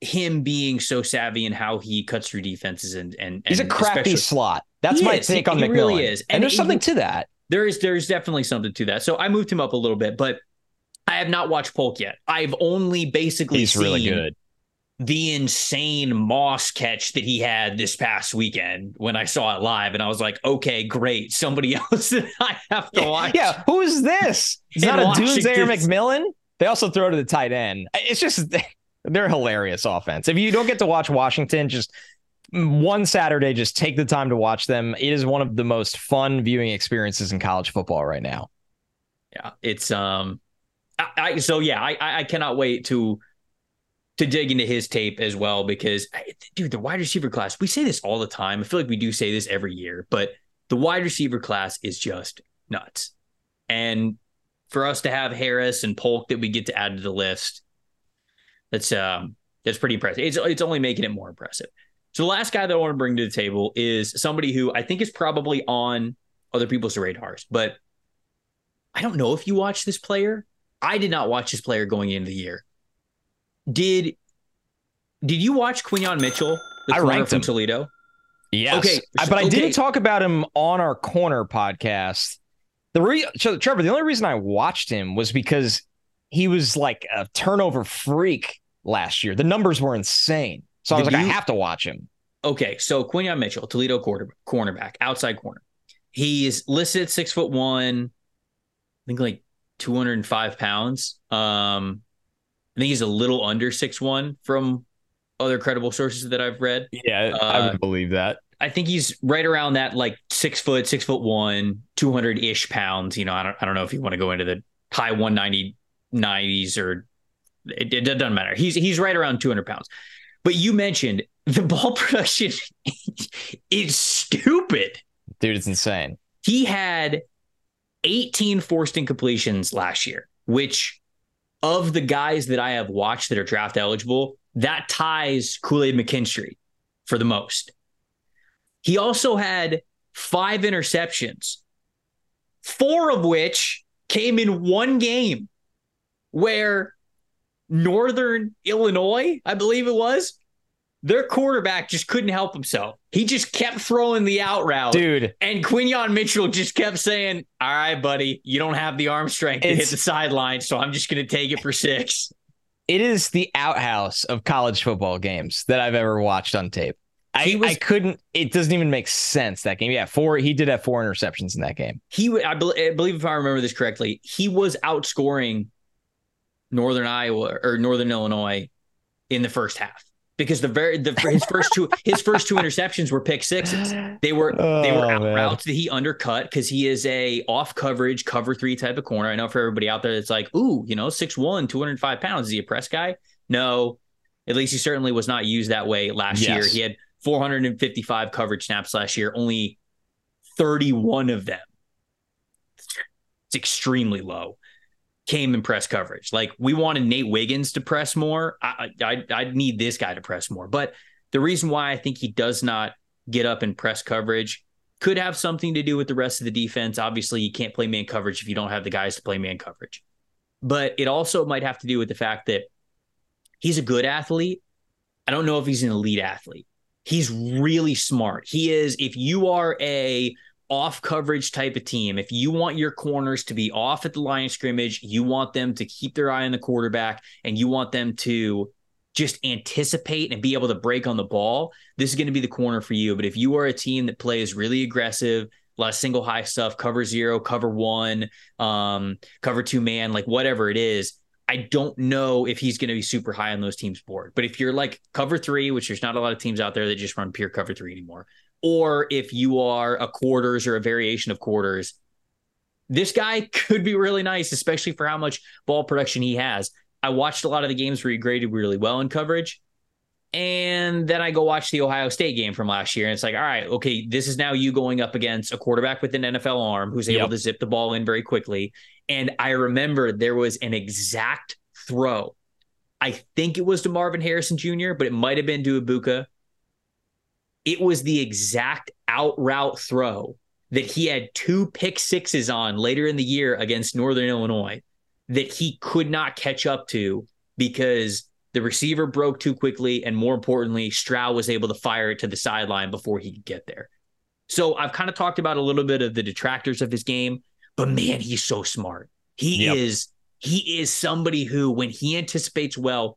him being so savvy in how he cuts through defenses and and, and he's a crafty slot. That's my is. take on he, McMillan. Really is, and, and there's something to that. There is there's definitely something to that. So I moved him up a little bit, but I have not watched Polk yet. I've only basically he's really good. The insane Moss catch that he had this past weekend when I saw it live, and I was like, okay, great. Somebody else that I have to watch. Yeah, who is this? It's not a or McMillan. They also throw to the tight end. It's just they're hilarious offense. If you don't get to watch Washington, just one Saturday, just take the time to watch them. It is one of the most fun viewing experiences in college football right now. Yeah, it's um, I, I so yeah, I I cannot wait to to dig into his tape as well because dude, the wide receiver class. We say this all the time. I feel like we do say this every year, but the wide receiver class is just nuts. And for us to have Harris and Polk that we get to add to the list, that's um that's pretty impressive. It's it's only making it more impressive. So the last guy that I want to bring to the table is somebody who I think is probably on other people's radars, but I don't know if you watch this player. I did not watch this player going into the year. Did did you watch Quinyon Mitchell, the I ranked from him. Toledo? Yes. Okay, but I okay. didn't talk about him on our corner podcast. The re- so, Trevor, the only reason I watched him was because he was like a turnover freak last year. The numbers were insane. So I was like, you, I have to watch him. Okay, so Quinyon Mitchell, Toledo quarter, cornerback, outside corner. He is listed at six foot one, I think like 205 pounds. Um, I think he's a little under six one from other credible sources that I've read. Yeah, uh, I would believe that. I think he's right around that like six foot, six foot one, 200 ish pounds. You know, I don't, I don't know if you want to go into the high 190 90s or it, it doesn't matter. He's, he's right around 200 pounds. But you mentioned the ball production is stupid. Dude, it's insane. He had 18 forced incompletions last year, which of the guys that I have watched that are draft eligible, that ties Kool Aid McKinstry for the most. He also had five interceptions, four of which came in one game where Northern Illinois, I believe it was, their quarterback just couldn't help himself. He just kept throwing the out route. Dude. And Quinyon Mitchell just kept saying, All right, buddy, you don't have the arm strength to hit the sideline, so I'm just going to take it for six. It is the outhouse of college football games that I've ever watched on tape. I, was, I couldn't. It doesn't even make sense that game. Yeah, four. He did have four interceptions in that game. He, I, be, I believe, if I remember this correctly, he was outscoring Northern Iowa or Northern Illinois in the first half because the very the his first two his first two interceptions were pick sixes. They were oh, they were oh, out routes that he undercut because he is a off coverage cover three type of corner. I know for everybody out there, it's like, ooh, you know, 6'1", 205 pounds. Is he a press guy? No, at least he certainly was not used that way last yes. year. He had 455 coverage snaps last year, only 31 of them. It's extremely low came in press coverage. Like we wanted Nate Wiggins to press more. I, I I need this guy to press more. But the reason why I think he does not get up in press coverage could have something to do with the rest of the defense. Obviously, you can't play man coverage if you don't have the guys to play man coverage. But it also might have to do with the fact that he's a good athlete. I don't know if he's an elite athlete. He's really smart. He is, if you are a off coverage type of team. If you want your corners to be off at the line of scrimmage, you want them to keep their eye on the quarterback and you want them to just anticipate and be able to break on the ball, this is going to be the corner for you. But if you are a team that plays really aggressive, a lot of single high stuff, cover zero, cover one, um, cover two man, like whatever it is, I don't know if he's going to be super high on those teams' board. But if you're like cover three, which there's not a lot of teams out there that just run pure cover three anymore, or if you are a quarters or a variation of quarters, this guy could be really nice, especially for how much ball production he has. I watched a lot of the games where he graded really well in coverage. And then I go watch the Ohio State game from last year. And it's like, all right, okay, this is now you going up against a quarterback with an NFL arm who's able yep. to zip the ball in very quickly. And I remember there was an exact throw. I think it was to Marvin Harrison Jr., but it might have been to Egbuka it was the exact out route throw that he had two pick sixes on later in the year against Northern Illinois that he could not catch up to because the receiver broke too quickly. And more importantly, Stroud was able to fire it to the sideline before he could get there. So I've kind of talked about a little bit of the detractors of his game, but man, he's so smart. He yep. is he is somebody who, when he anticipates well,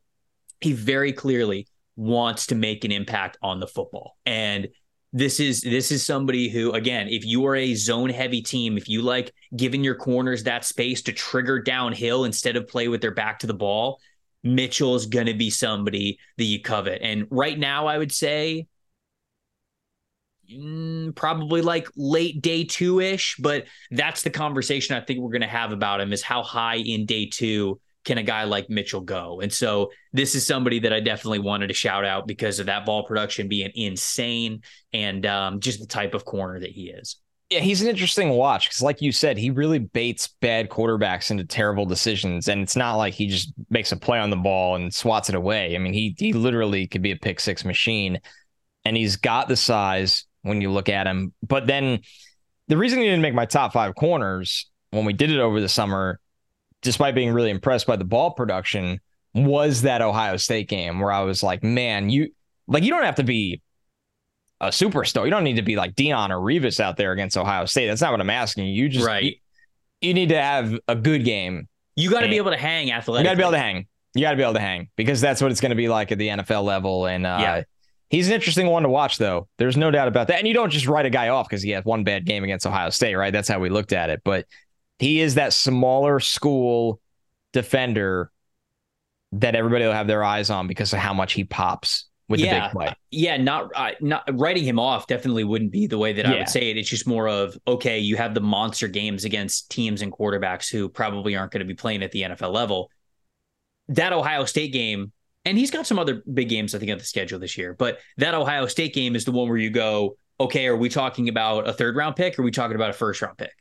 he very clearly wants to make an impact on the football. And this is this is somebody who again if you are a zone heavy team if you like giving your corners that space to trigger downhill instead of play with their back to the ball mitchell is going to be somebody that you covet and right now i would say mm, probably like late day two ish but that's the conversation i think we're going to have about him is how high in day two can a guy like Mitchell go? And so this is somebody that I definitely wanted to shout out because of that ball production being insane and um, just the type of corner that he is. Yeah, he's an interesting watch because, like you said, he really baits bad quarterbacks into terrible decisions, and it's not like he just makes a play on the ball and swats it away. I mean, he he literally could be a pick six machine, and he's got the size when you look at him. But then the reason he didn't make my top five corners when we did it over the summer despite being really impressed by the ball production, was that Ohio State game where I was like, man, you like you don't have to be a superstar. You don't need to be like Deion or Revis out there against Ohio State. That's not what I'm asking you. You just right. you, you need to have a good game. You got to be able to hang athletically. You got to be able to hang. You got to be able to hang because that's what it's going to be like at the NFL level. And uh, yeah. he's an interesting one to watch, though. There's no doubt about that. And you don't just write a guy off because he had one bad game against Ohio State, right? That's how we looked at it. But he is that smaller school defender that everybody will have their eyes on because of how much he pops with yeah, the big play. Yeah, not uh, not writing him off definitely wouldn't be the way that I would say it. It's just more of okay, you have the monster games against teams and quarterbacks who probably aren't going to be playing at the NFL level. That Ohio State game, and he's got some other big games I think on the schedule this year, but that Ohio State game is the one where you go, okay, are we talking about a third round pick or are we talking about a first round pick?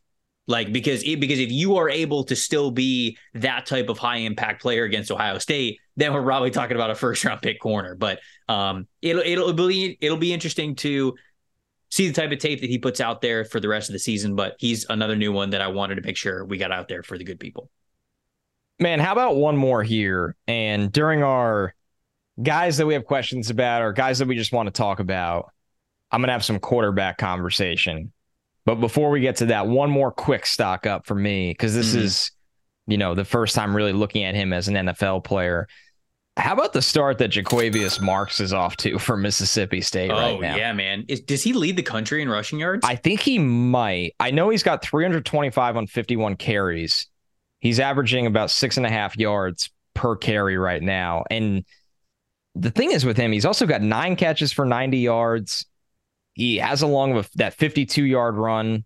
Like because because if you are able to still be that type of high impact player against Ohio State, then we're probably talking about a first round pick corner. But um, it'll it'll be it'll be interesting to see the type of tape that he puts out there for the rest of the season. But he's another new one that I wanted to make sure we got out there for the good people. Man, how about one more here? And during our guys that we have questions about or guys that we just want to talk about, I'm gonna have some quarterback conversation. But before we get to that, one more quick stock up for me because this mm-hmm. is, you know, the first time really looking at him as an NFL player. How about the start that Jo'quavious Marks is off to for Mississippi State oh, right now? yeah, man. Is, does he lead the country in rushing yards? I think he might. I know he's got 325 on 51 carries. He's averaging about six and a half yards per carry right now. And the thing is with him, he's also got nine catches for 90 yards. He has along with that 52 yard run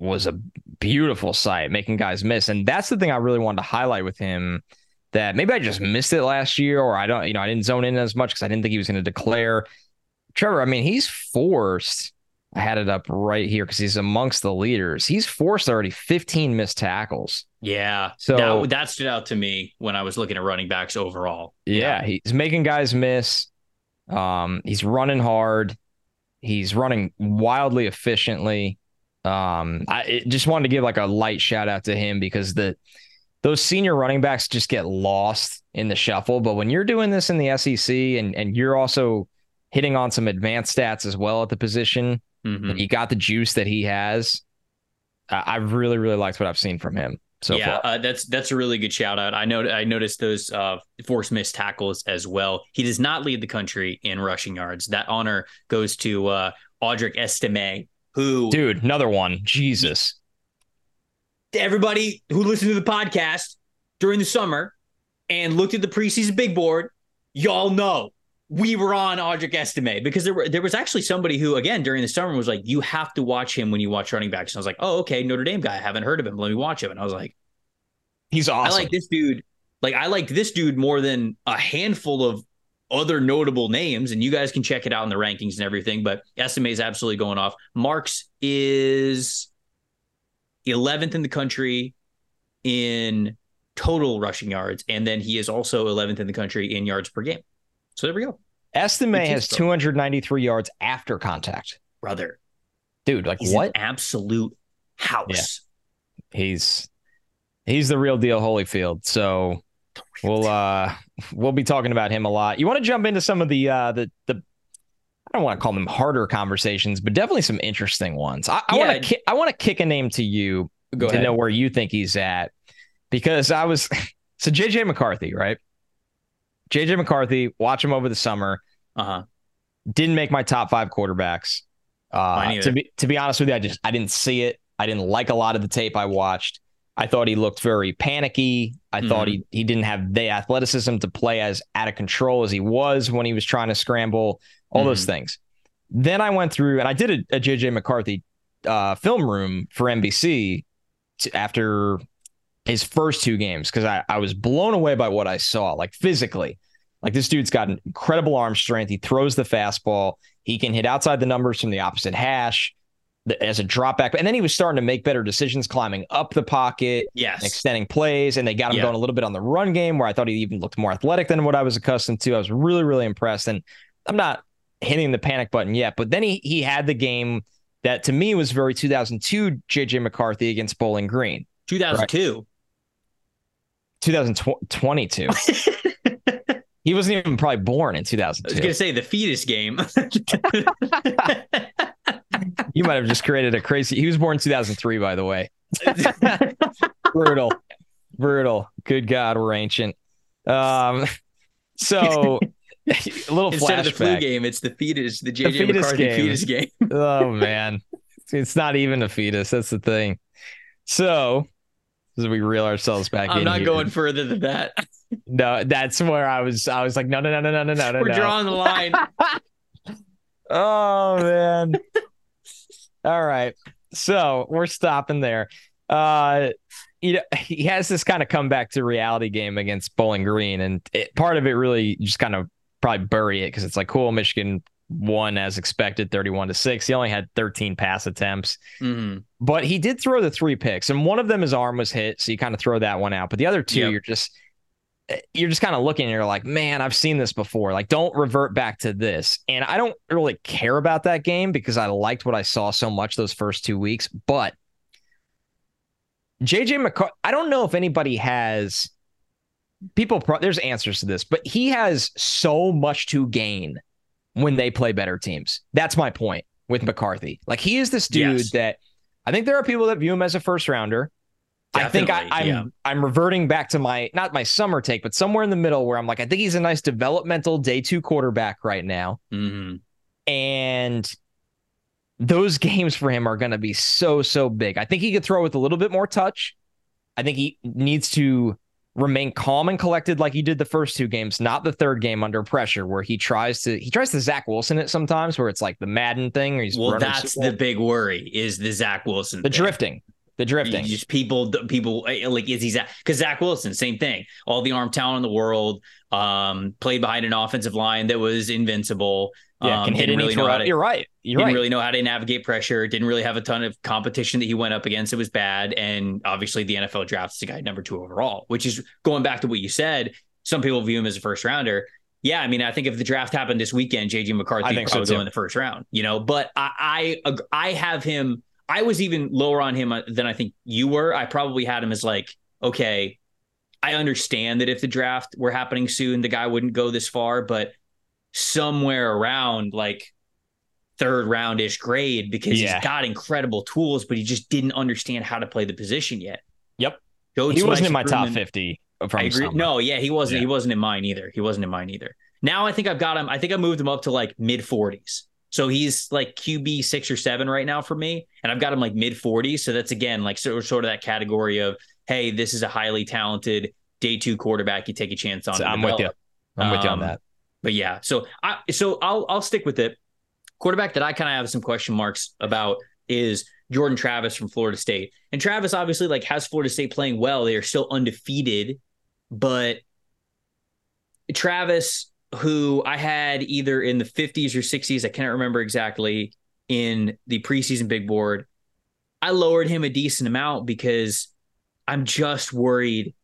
was a beautiful sight, making guys miss. And that's the thing I really wanted to highlight with him that maybe I just missed it last year, or I don't, you know, I didn't zone in as much because I didn't think he was going to declare. Trevor, I mean, he's forced. I had it up right here because he's amongst the leaders. He's forced already 15 missed tackles. Yeah. So that, that stood out to me when I was looking at running backs overall. Yeah. yeah. He's making guys miss. Um, he's running hard. He's running wildly efficiently. Um, I just wanted to give like a light shout out to him because the those senior running backs just get lost in the shuffle. But when you're doing this in the SEC and and you're also hitting on some advanced stats as well at the position, mm-hmm. you got the juice that he has. I, I've really really liked what I've seen from him. So yeah, uh, that's that's a really good shout out. I know I noticed those uh, force missed tackles as well. He does not lead the country in rushing yards. That honor goes to uh, Audric Estime, who dude, another one. Jesus. Everybody who listened to the podcast during the summer and looked at the preseason big board, y'all know we were on Audric Estime because there were there was actually somebody who again during the summer was like, you have to watch him when you watch running backs. And I was like, oh okay, Notre Dame guy, I haven't heard of him. Let me watch him. And I was like, he's awesome. I like this dude. Like I like this dude more than a handful of other notable names, and you guys can check it out in the rankings and everything. But Estime is absolutely going off. Marks is 11th in the country in total rushing yards, and then he is also 11th in the country in yards per game. So there we go. Estime has 293 yards after contact. Brother. Dude, like he's what? absolute house. Yeah. He's he's the real deal Holyfield. So we'll uh we'll be talking about him a lot. You want to jump into some of the uh the the I don't want to call them harder conversations, but definitely some interesting ones. I, I yeah. want to ki- I want to kick a name to you Go to ahead. know where you think he's at because I was so JJ McCarthy, right? JJ McCarthy, watch him over the summer. Uh huh. Didn't make my top five quarterbacks. Uh, to be to be honest with you, I just I didn't see it. I didn't like a lot of the tape I watched. I thought he looked very panicky. I mm-hmm. thought he he didn't have the athleticism to play as out of control as he was when he was trying to scramble. All mm-hmm. those things. Then I went through and I did a, a JJ McCarthy uh, film room for NBC to, after his first two games because I, I was blown away by what I saw, like physically. Like this dude's got an incredible arm strength. He throws the fastball. He can hit outside the numbers from the opposite hash as a drop back. And then he was starting to make better decisions, climbing up the pocket, yes, extending plays. And they got him yeah. going a little bit on the run game where I thought he even looked more athletic than what I was accustomed to. I was really, really impressed. And I'm not hitting the panic button yet, but then he he had the game that to me was very 2002 JJ McCarthy against Bowling Green. 2002. Right? 2022. he wasn't even probably born in 2002. I was going to say the fetus game. you might have just created a crazy. He was born in 2003, by the way. Brutal. Brutal. Good God, we're ancient. Um, so a little Instead flashback. of the flu game, it's the fetus, the JJ the fetus McCarthy game. fetus game. oh man, it's not even a fetus. That's the thing. So as we reel ourselves back in. I'm not here. going further than that. No, that's where I was. I was like, no, no, no, no, no, no, no. We're no. drawing the line. Oh man. All right. So we're stopping there. Uh you know, he has this kind of comeback to reality game against Bowling Green, and it, part of it really just kind of probably bury it because it's like, cool, Michigan won as expected, thirty-one to six. He only had thirteen pass attempts, mm-hmm. but he did throw the three picks, and one of them his arm was hit, so you kind of throw that one out. But the other two, Yep. you're just you're just kind of looking and you're like, man, I've seen this before. Like, don't revert back to this. And I don't really care about that game because I liked what I saw so much those first two weeks. But JJ McCarthy, I don't know if anybody has people, pro- there's answers to this, but he has so much to gain when they play better teams. That's my point with McCarthy. Like, he is this dude Yes. that I think there are people that view him as a first rounder. I think I, Definitely, I'm yeah. I'm reverting back to my not my summer take, but somewhere in the middle where I'm like, I think he's a nice developmental day two quarterback right now. Mm-hmm. And those games for him are going to be so, so big. I think he could throw with a little bit more touch. I think he needs to remain calm and collected like he did the first two games, not the third game under pressure where he tries to he tries to Zach Wilson it sometimes where it's like the Madden thing or he's Well, that's the big worry is the Zach Wilson. the thing. drifting. The drifting. Just people, people eh, like is he Zach? Because Zach Wilson, same thing. All the arm talent in the world. Um, played behind an offensive line that was invincible. Yeah, um, can hit didn't any really throw. to, You're right. You're didn't right. really know how to navigate pressure. Didn't really have a ton of competition that he went up against. It was bad, and obviously the NFL drafts the guy number two overall, which is going back to what you said. Some people view him as a first rounder. Yeah, I mean, I think if the draft happened this weekend, JJ McCarthy I would think so probably go in the first round. You know, but I, I I have him. I was even lower on him uh, than I think you were. I probably had him as like, okay, I understand that if the draft were happening soon, the guy wouldn't go this far, but somewhere around like third roundish grade because Yeah. he's got incredible tools, but he just didn't understand how to play the position yet. Yep. He wasn't in my top improvement- 50 from I agree. No, yeah, he wasn't. Yeah. He wasn't in mine either. He wasn't in mine either. Now I think I've got him. I think I moved him up to like mid 40s. So he's like QB six or seven right now for me, and I've got him like mid 40s. So that's again like sort of, sort of that category of hey, this is a highly talented day two quarterback. You take a chance on. So I'm with you. I'm with you on Um, that. But yeah, so I so I'll I'll stick with it. Quarterback that I kind of have some question marks about is Jordan Travis from Florida State. And Travis obviously like has Florida State playing well. They are still undefeated, but Travis, who I had either in the 50s or 60s, I can't remember exactly in the preseason big board. I lowered him a decent amount because I'm just worried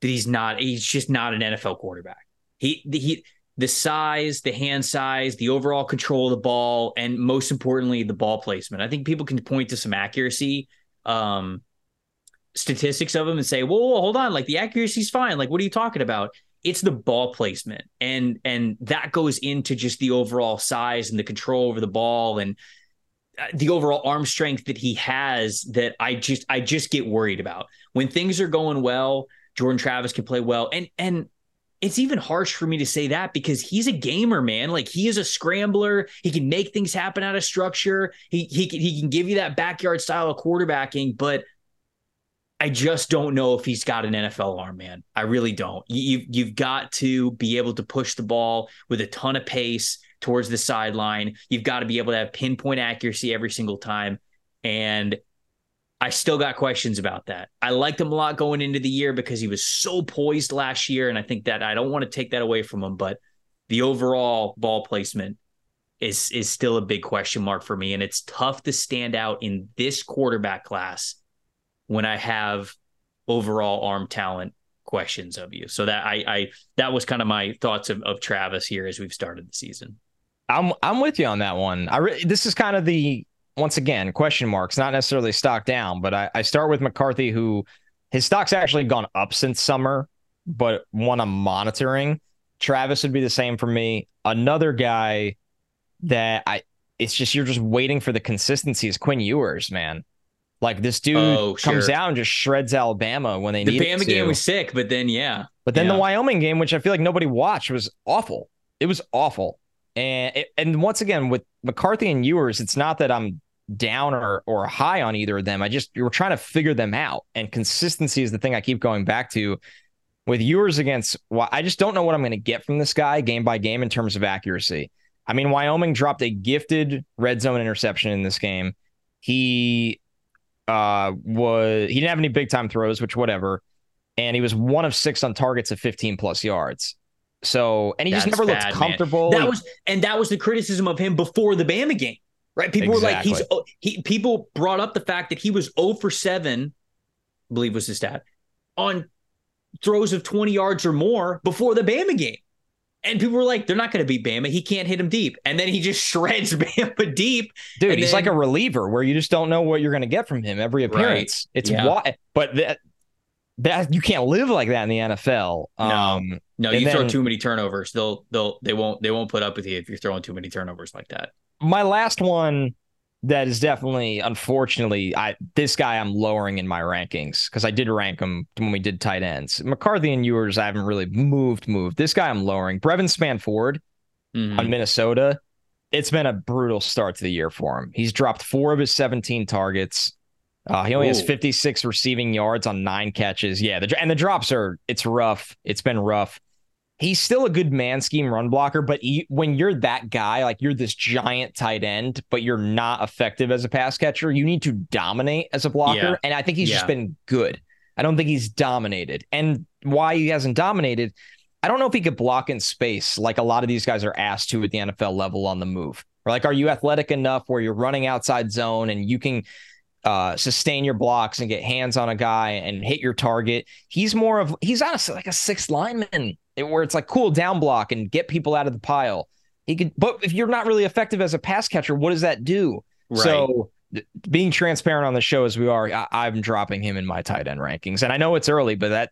that he's not he's just not an NFL quarterback. He he the size, the hand size, the overall control of the ball, and most importantly, the ball placement. I think people can point to some accuracy um, statistics of him and say, "Whoa, whoa, hold on! Like the accuracy's fine. Like what are you talking about?" It's the ball placement, and and that goes into just the overall size and the control over the ball and uh, the overall arm strength that he has. That I just I just get worried about when things are going well. Jordan Travis can play well, and and it's even harsh for me to say that because he's a gamer, man. Like he is a scrambler. He can make things happen out of structure. He he can, he can give you that backyard style of quarterbacking, but I just don't know if he's got an NFL arm, man. I really don't. You, you've you've got to be able to push the ball with a ton of pace towards the sideline. You've got to be able to have pinpoint accuracy every single time, and I still got questions about that. I liked him a lot going into the year because he was so poised last year. And I think that I don't want to take that away from him, but the overall ball placement is is still a big question mark for me. And it's tough to stand out in this quarterback class when I have overall arm talent questions of you. So that I I that was kind of my thoughts of, of Travis here as we've started the season. I'm I'm with you on that one. I re- this is kind of the once again question marks, not necessarily stock down, but I, I start with McCarthy, who his stock's actually gone up since summer, but one I'm monitoring. Travis would be the same for me. Another guy that I it's just you're just waiting for the consistency is Quinn Ewers, man. Like this dude Oh, comes sure. out and just shreds Alabama when they need to. The need Bama to. game was sick, but then yeah. But then Yeah. the Wyoming game, which I feel like nobody watched, was awful. It was awful. And it, and once again with McCarthy and Ewers, it's not that I'm down or or high on either of them. I just we're trying to figure them out, and consistency is the thing I keep going back to. With Ewers against, well, I just don't know what I'm going to get from this guy game by game in terms of accuracy. I mean, Wyoming dropped a gifted red zone interception in this game. He uh was he didn't have any big time throws, which whatever, and he was one of six on targets of 15 plus yards. So, and he That's just never bad, looked comfortable. Man. That was, and that was the criticism of him before the Bama game, right? People exactly. were like, he's, oh, he, people brought up the fact that he was 0 for 7, I believe was the stat, on throws of 20 yards or more before the Bama game. And people were like, they're not going to beat Bama. He can't hit him deep. And then he just shreds Bama deep. Dude, he's then... like a reliever where you just don't know what you're going to get from him every appearance. Right. It's yeah. why, but that, that you can't live like that in the NFL. No, um, no, you then, throw too many turnovers. They'll, they'll, they won't, they won't put up with you if you're throwing too many turnovers like that. My last one that is definitely, unfortunately, I this guy I'm lowering in my rankings because I did rank him when we did tight ends. McCarthy and Ewers, I haven't really moved, moved. This guy I'm lowering. Brevin Spann-Ford mm-hmm. on Minnesota. It's been a brutal start to the year for him. He's dropped four of his 17 targets. Uh, he only Ooh. has 56 receiving yards on nine catches. Yeah, the, and the drops are it's rough. It's been rough. He's still a good man scheme run blocker, but he, when you're that guy, like you're this giant tight end, but you're not effective as a pass catcher, you need to dominate as a blocker. Yeah. And I think he's yeah. just been good. I don't think he's dominated. And why he hasn't dominated, I don't know if he could block in space like a lot of these guys are asked to at the NFL level on the move. Or like, are you athletic enough where you're running outside zone and you can uh, sustain your blocks and get hands on a guy and hit your target. He's more of he's honestly like a sixth lineman where it's like cool down block and get people out of the pile. He could, but if you're not really effective as a pass catcher, what does that do? Right. So being transparent on the show as we are, I, am dropping him in my tight end rankings, and I know it's early, but that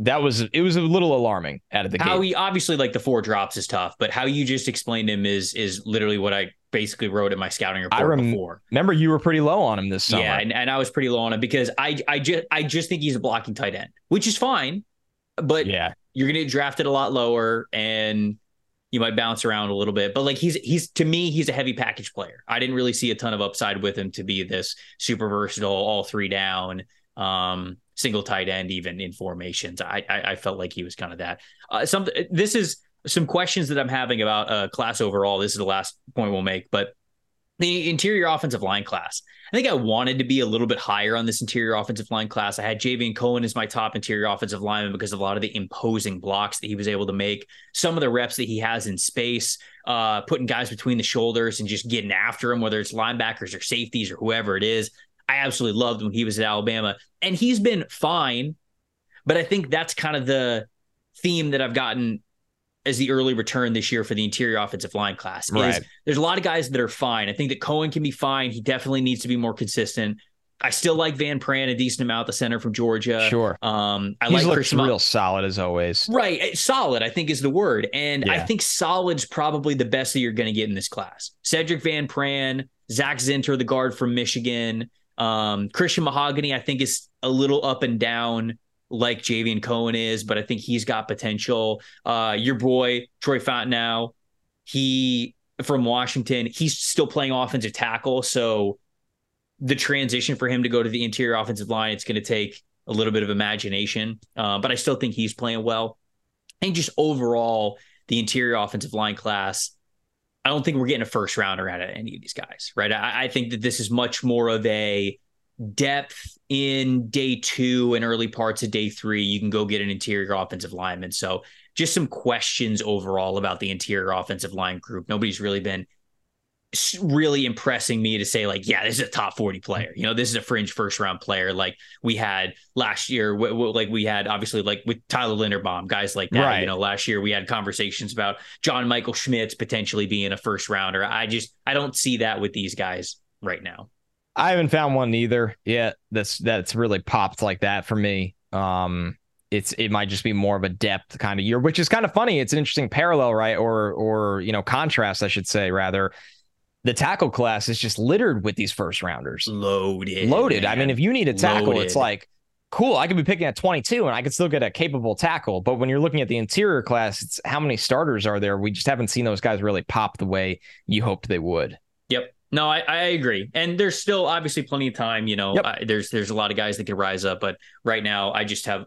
that was it was a little alarming out of the game. how gate. he obviously like the four drops is tough, but how you just explained him is is literally what I basically wrote in my scouting report I rem- before. Remember, you were pretty low on him this summer. Yeah, and, and I was pretty low on him because I I just I just think he's a blocking tight end, which is fine, but yeah, you're gonna get drafted a lot lower and you might bounce around a little bit. But like he's he's to me, he's a heavy package player. I didn't really see a ton of upside with him to be this super versatile, all three down. Um, single tight end, even in formations. I I, I felt like he was kind of that. Uh, some this is some questions that I'm having about uh, class overall. This is the last point we'll make, but the interior offensive line class. I think I wanted to be a little bit higher on this interior offensive line class. I had Javion Cohen as my top interior offensive lineman because of a lot of the imposing blocks that he was able to make, some of the reps that he has in space, uh, putting guys between the shoulders and just getting after them, whether it's linebackers or safeties or whoever it is. I absolutely loved when he was at Alabama, and he's been fine. But I think that's kind of the theme that I've gotten as the early return this year for the interior offensive line class. Right. There's a lot of guys that are fine. I think that Cohen can be fine. He definitely needs to be more consistent. I still like Van Pran a decent amount, the center from Georgia. Sure. Um, I He's like Chris real solid as always. Right. Eh, solid, I think, is the word. And yeah. I think solid's probably the best that you're going to get in this class. Sedrick Van Pran, Zak Zinter, the guard from Michigan. Um, Christian Mahogany, I think, is a little up and down like Javion Cohen is, but I think he's got potential. Uh, your boy, Troy Fautanu, he from Washington, he's still playing offensive tackle. So the transition for him to go to the interior offensive line, it's going to take a little bit of imagination. Uh, but I still think he's playing well. And just overall, the interior offensive line class, I don't think we're getting a first rounder out of any of these guys, right? I, I think that this is much more of a depth in day two and early parts of day three. You can go get an interior offensive lineman. So just some questions overall about the interior offensive line group. Nobody's really been really impressing me to say like yeah this is a top 40 player you know this is a fringe first round player like we had last year w- w- like we had obviously like with Tyler Linderbaum guys like that right. you know last year we had conversations about John Michael Schmitz potentially being a first rounder I just I don't see that with these guys right now I haven't found one either yet that's that's really popped like that for me um it's it might just be more of a depth kind of year which is kind of funny it's an interesting parallel right or or you know contrast I should say rather the tackle class is just littered with these first rounders. Loaded. Loaded. Man. I mean, if you need a tackle, Loaded. it's like, cool, I could be picking at 22 and I could still get a capable tackle. But when you're looking at the interior class, it's how many starters are there? We just haven't seen those guys really pop the way you hoped they would. Yep. No, I, I agree, and there's still obviously plenty of time. You know, Yep. I, there's there's a lot of guys that could rise up, but right now I just have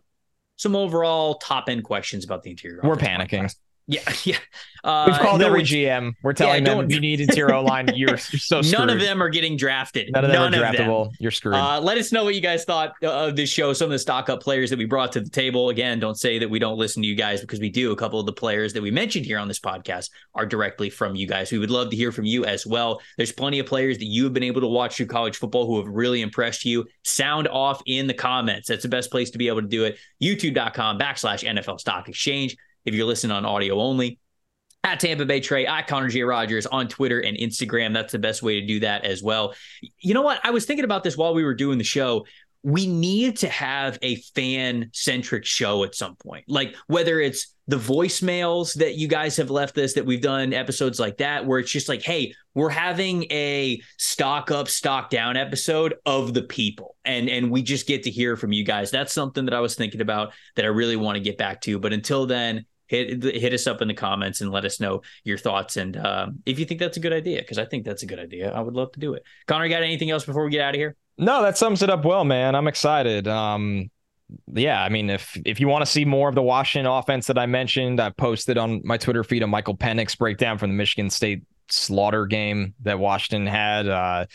some overall top end questions about the interior. We're panicking. class. Yeah, yeah. Uh, We've called no, every GM. We're telling them don't- you need interior line. You're, you're so screwed. None of them are getting drafted. None of them None are of them. draftable. You're screwed. Uh, let us know what you guys thought uh, of this show. Some of the stock up players that we brought to the table. Again, don't say that we don't listen to you guys because we do. A couple of the players that we mentioned here on this podcast are directly from you guys. We would love to hear from you as well. There's plenty of players that you have been able to watch through college football who have really impressed you. Sound off in the comments. That's the best place to be able to do it. YouTube.com backslash NFL Stock Exchange. If you're listening on audio only, at Tampa Bay Trey, at Connor J. Rogers on Twitter and Instagram. That's the best way to do that as well. You know what? I was thinking about this while we were doing the show. We need to have a fan centric show at some point. Like whether it's the voicemails that you guys have left us, that we've done episodes like that, where it's just like, hey, we're having a stock up, stock down episode of the people. And and we just get to hear from you guys. That's something that I was thinking about that I really want to get back to. But until then, hit hit us up in the comments and let us know your thoughts and um, if you think that's a good idea because I think that's a good idea. I would love to do it. Connor, got anything else before we get out of here? No, that sums it up well, man. I'm excited. Um, yeah, I mean, if if you want to see more of the Washington offense that I mentioned, I posted on my Twitter feed a Michael Penix breakdown from the Michigan State slaughter game that Washington had. Uh,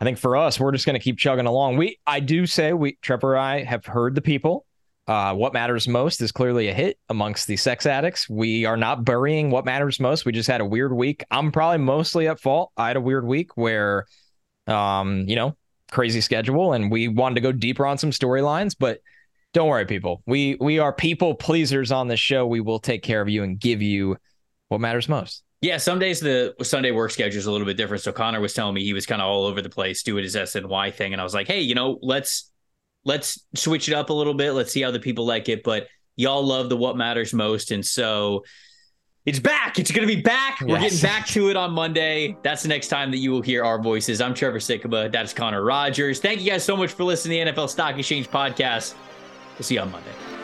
I think for us, we're just going to keep chugging along. We, I do say, we Trevor, and I have heard the people. Uh, what matters most is clearly a hit amongst the sex addicts. We are not burying what matters most. We just had a weird week. I'm probably mostly at fault. I had a weird week where, um, you know, crazy schedule, and we wanted to go deeper on some storylines. But don't worry, people. We we are people pleasers on this show. We will take care of you and give you what matters most. Yeah, some days the Sunday work schedule is a little bit different. So Connor was telling me he was kind of all over the place doing his S and Y thing, and I was like, hey, you know, let's let's switch it up a little bit. Let's see how the people like it. But y'all love the what matters most, and so it's back. It's going to be back. We're getting back to it on Monday. That's the next time that you will hear our voices. I'm Trevor Sikkema. That's Connor Rogers. Thank you guys so much for listening to the NFL Stock Exchange podcast. We'll see you on Monday.